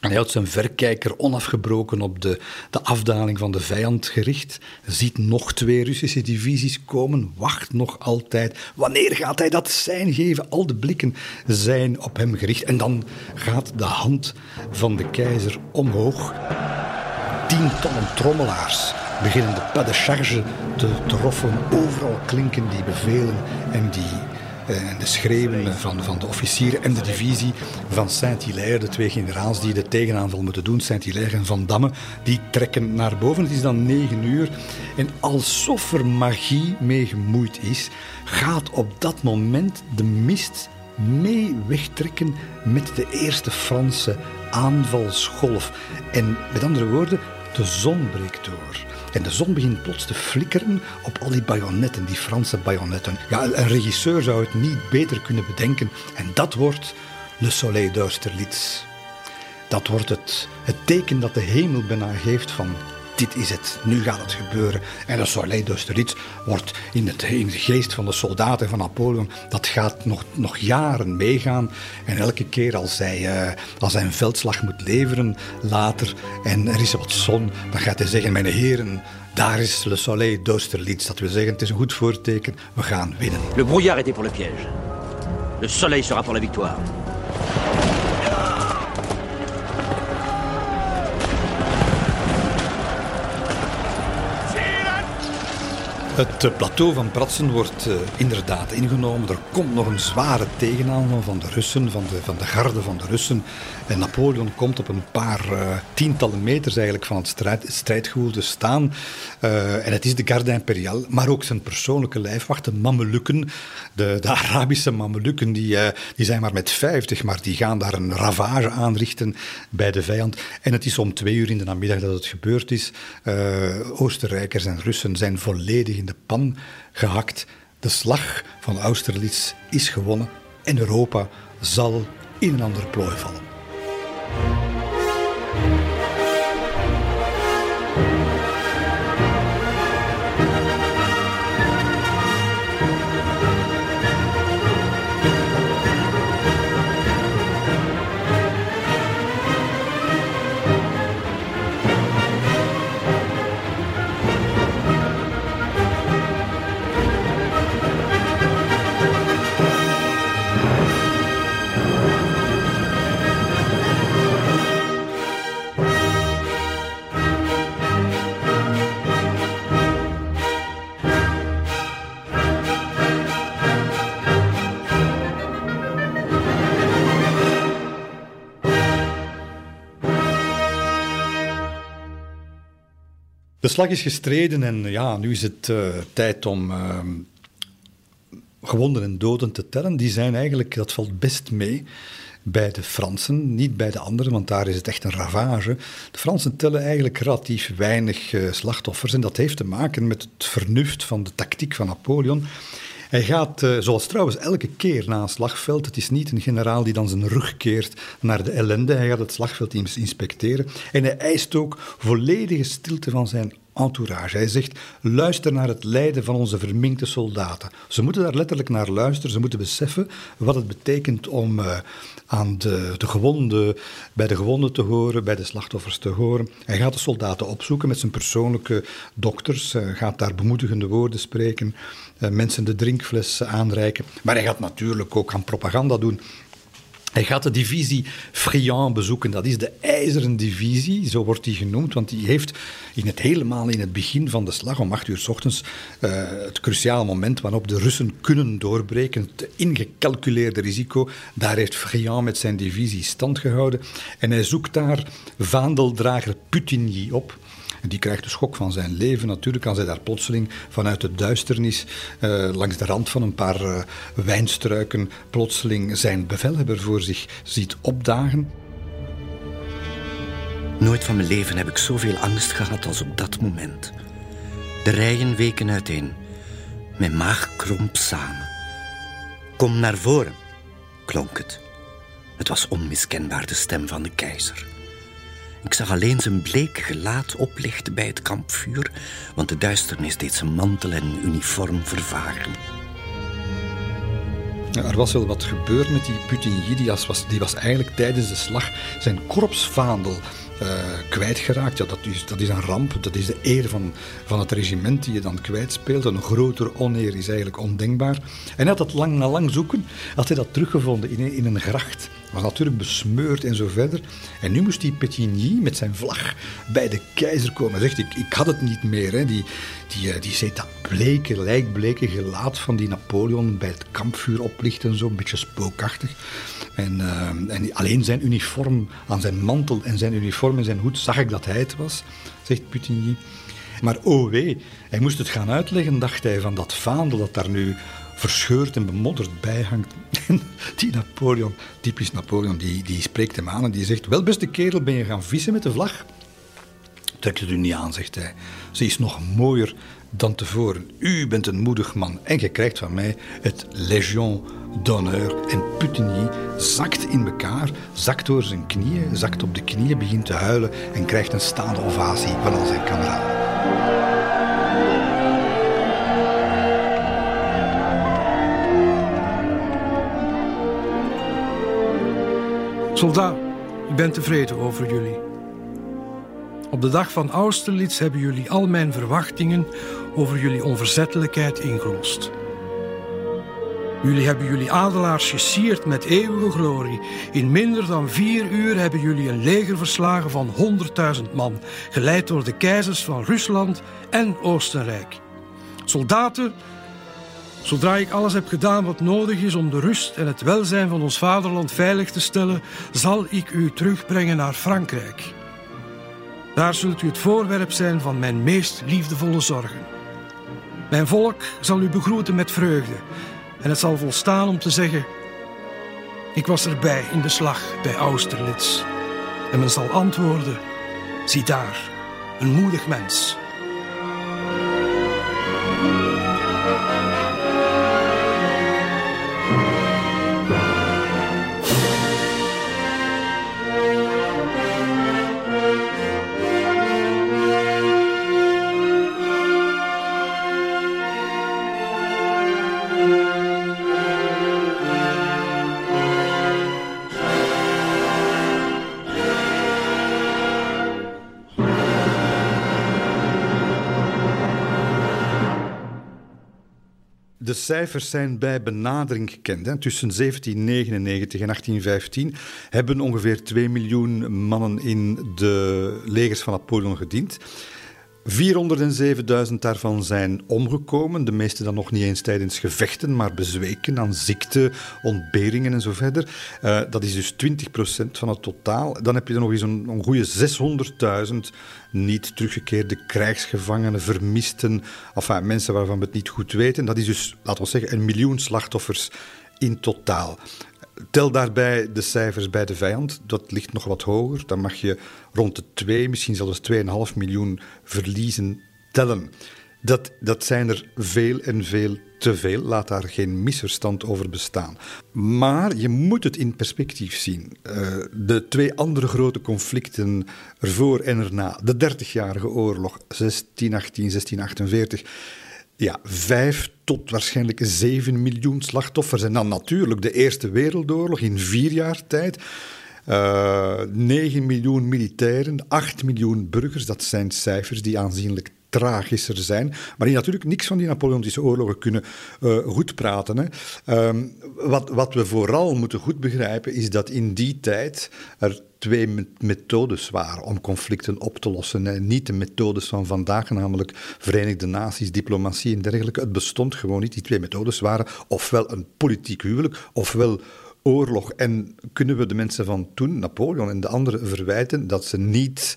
En hij houdt zijn verkijker onafgebroken op de, de afdaling van de vijand gericht. Ziet nog twee Russische divisies komen, wacht nog altijd. Wanneer gaat hij dat zijn geven? Al de blikken zijn op hem gericht. En dan gaat de hand van de keizer omhoog. Tientallen trommelaars beginnen de pas de charge te troffen. Overal klinken die bevelen en die de schreeuwen van, van de officieren en de divisie van Saint-Hilaire, de twee generaals die de tegenaanval moeten doen, Saint-Hilaire en Van Damme, die trekken naar boven. Het is dan negen uur. En alsof er magie mee gemoeid is, gaat op dat moment de mist mee wegtrekken met de eerste Franse aanvalsgolf. En met andere woorden, de zon breekt door. En de zon begint plots te flikkeren op al die bajonetten, die Franse bajonetten. Ja, een regisseur zou het niet beter kunnen bedenken. En dat wordt Le Soleil d'Austerlitz. Dat wordt het, het teken dat de hemel bijna geeft van dit is het, nu gaat het gebeuren. En de Soleil d'Austerlitz wordt in, het, in de geest van de soldaten van Napoleon, dat gaat nog, nog jaren meegaan. En elke keer als hij, uh, als hij een veldslag moet leveren later en er is wat zon, dan gaat hij zeggen, mijn heren, daar is Le Soleil d'Austerlitz. Dat wil zeggen, het is een goed voorteken, we gaan winnen.
Le brouillard était pour le piège. Le soleil sera pour la victoire.
Het eh, plateau van Pratsen wordt uh, inderdaad ingenomen. Er komt nog een zware tegenaanval van de Russen, van de, van de garde van de Russen. En Napoleon komt op een paar uh, tientallen meters eigenlijk van het strijd, strijdgewoel te staan. en het is de garde imperiale, maar ook zijn persoonlijke lijfwacht, de Mamelukken. De, de Arabische Mamelukken, die, die zijn maar met vijftig, maar die gaan daar een ravage aanrichten bij de vijand. En het is om twee uur in de namiddag dat het gebeurd is. Oostenrijkers en Russen zijn volledig in de pan gehakt. De slag van Austerlitz is gewonnen en Europa zal in een ander plooi vallen. De slag is gestreden en ja, nu is het uh, tijd om uh, gewonden en doden te tellen. Die zijn eigenlijk, dat valt best mee bij de Fransen, niet bij de anderen, want daar is het echt een ravage. De Fransen tellen eigenlijk relatief weinig uh, slachtoffers en dat heeft te maken met het vernuft van de tactiek van Napoleon. Hij gaat, uh, zoals trouwens elke keer na een slagveld, het is niet een generaal die dan zijn rug keert naar de ellende, hij gaat het slagveld inspecteren en hij eist ook volledige stilte van zijn entourage. Hij zegt, luister naar het lijden van onze verminkte soldaten. Ze moeten daar letterlijk naar luisteren, ze moeten beseffen wat het betekent om uh, aan de, de gewonden, bij de gewonden te horen, bij de slachtoffers te horen. Hij gaat de soldaten opzoeken met zijn persoonlijke dokters, uh, gaat daar bemoedigende woorden spreken, mensen de drinkfles aanreiken. Maar hij gaat natuurlijk ook aan propaganda doen. Hij gaat de divisie Friand bezoeken. Dat is de ijzeren divisie, zo wordt die genoemd. Want die heeft in het helemaal in het begin van de slag, om acht uur s ochtends, uh, het cruciale moment waarop de Russen kunnen doorbreken, het ingecalculeerde risico, daar heeft Friand met zijn divisie stand gehouden. En hij zoekt daar vaandeldrager Putigny op. En die krijgt de schok van zijn leven natuurlijk als hij daar plotseling vanuit de duisternis, uh, langs de rand van een paar uh, wijnstruiken, plotseling zijn bevelhebber voor zich ziet opdagen.
Nooit van mijn leven heb ik zoveel angst gehad als op dat moment. De rijen weken uiteen. Mijn maag kromp samen. Kom naar voren, klonk het. Het was onmiskenbaar de stem van de keizer. Ik zag alleen zijn bleek gelaat oplichten bij het kampvuur, want de duisternis deed zijn mantel en uniform vervagen.
Ja, er was wel wat gebeurd met die Putigny. Die was, die was eigenlijk tijdens de slag zijn korpsvaandel uh, kwijtgeraakt. Ja, dat, is, dat is een ramp. Dat is de eer van, van het regiment die je dan kwijtspeelt. Een grotere oneer is eigenlijk ondenkbaar. En hij had dat lang na lang zoeken, had hij dat teruggevonden in, in een gracht. Was natuurlijk besmeurd en zo verder. En nu moest die Petigny met zijn vlag bij de keizer komen. Hij zegt, ik, ik had het niet meer. Hè. Die, die, die ziet dat bleke, lijkbleke gelaat van die Napoleon bij het kampvuur oplichten. Zo een beetje spookachtig. En, uh, en, alleen zijn uniform, aan zijn mantel en zijn uniform en zijn hoed zag ik dat hij het was, zegt Putigny. Maar oh wee, hij moest het gaan uitleggen, dacht hij, van dat vaandel dat daar nu verscheurd en bemodderd bij hangt. die Napoleon, typisch Napoleon, die, die spreekt hem aan en die zegt: Wel, beste kerel, ben je gaan vissen met de vlag? Trek het u niet aan, zegt hij. Ze is nog mooier dan tevoren. U bent een moedig man en je krijgt van mij het Légion d'honneur. En Putigny zakt in elkaar, zakt door zijn knieën, zakt op de knieën, begint te huilen en krijgt een staande ovatie van al zijn kameraden.
Soldaat, ik ben tevreden over jullie. Op de dag van Austerlitz hebben jullie al mijn verwachtingen over jullie onverzettelijkheid ingelost. Jullie hebben jullie adelaars gesierd met eeuwige glorie. In minder dan vier uur hebben jullie een leger verslagen van 100.000 man, geleid door de keizers van Rusland en Oostenrijk. Soldaten, zodra ik alles heb gedaan wat nodig is om de rust en het welzijn van ons vaderland veilig te stellen, zal ik u terugbrengen naar Frankrijk. Daar zult u het voorwerp zijn van mijn meest liefdevolle zorgen. Mijn volk zal u begroeten met vreugde en het zal volstaan om te zeggen: Ik was erbij in de slag bij Austerlitz. En men zal antwoorden: Zie daar, een moedig mens.
Cijfers zijn bij benadering gekend. Hè. Tussen 1799 en 1815 hebben ongeveer 2 miljoen mannen in de legers van Napoleon gediend. 407.000 daarvan zijn omgekomen. De meeste dan nog niet eens tijdens gevechten, maar bezweken aan ziekte, ontberingen en zo verder. Uh, dat is dus 20% van het totaal. Dan heb je er nog eens een, goede 600.000 niet teruggekeerde krijgsgevangenen, vermisten, enfin, mensen waarvan we het niet goed weten. Dat is dus, laten we zeggen, een miljoen slachtoffers in totaal. Tel daarbij de cijfers bij de vijand, dat ligt nog wat hoger. Dan mag je rond de 2, misschien zelfs 2,5 miljoen verliezen tellen. Dat, dat zijn er veel en veel te veel. Laat daar geen misverstand over bestaan. Maar je moet het in perspectief zien. Uh, de twee andere grote conflicten ervoor en erna, de Dertigjarige Oorlog 1618, 1648 ja, vijf tot waarschijnlijk zeven miljoen slachtoffers. En dan natuurlijk de Eerste Wereldoorlog in vier jaar tijd. Uh, eh, 9 miljoen militairen, 8 miljoen burgers, dat zijn cijfers die aanzienlijk tragischer zijn, maar die natuurlijk niks van die Napoleontische oorlogen kunnen uh, goed praten. Hè. Uh, wat, wat we vooral moeten goed begrijpen, is dat in die tijd er twee methodes waren om conflicten op te lossen. En niet de methodes van vandaag, namelijk Verenigde Naties, diplomatie en dergelijke. Het bestond gewoon niet. Die twee methodes waren ofwel een politiek huwelijk, ofwel oorlog. En kunnen we de mensen van toen, Napoleon en de anderen, verwijten dat ze niet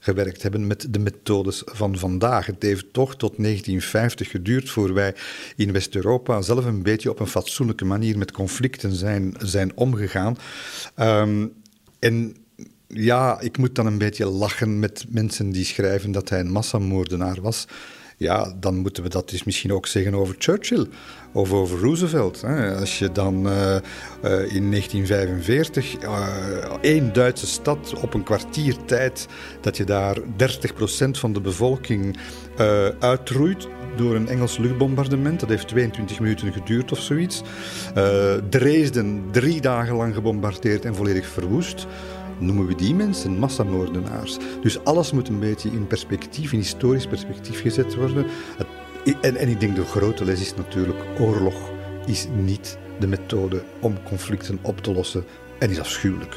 gewerkt hebben met de methodes van vandaag. Het heeft toch tot 1950 geduurd voor wij in West-Europa zelf een beetje op een fatsoenlijke manier met conflicten zijn, zijn omgegaan. Um, en ja, ik moet dan een beetje lachen met mensen die schrijven dat hij een massamoordenaar was. Ja, dan moeten we dat dus misschien ook zeggen over Churchill of over Roosevelt. Als je dan uh, uh, in 1945 uh, één Duitse stad op een kwartier tijd, dat je daar 30% van de bevolking uitroeit door een Engels luchtbombardement. Dat heeft 22 minuten geduurd of zoiets. Dresden drie dagen lang gebombardeerd en volledig verwoest noemen we die mensen massamoordenaars. Dus alles moet een beetje in perspectief, in historisch perspectief gezet worden. En, en ik denk de grote les is natuurlijk, oorlog is niet de methode om conflicten op te lossen en is afschuwelijk.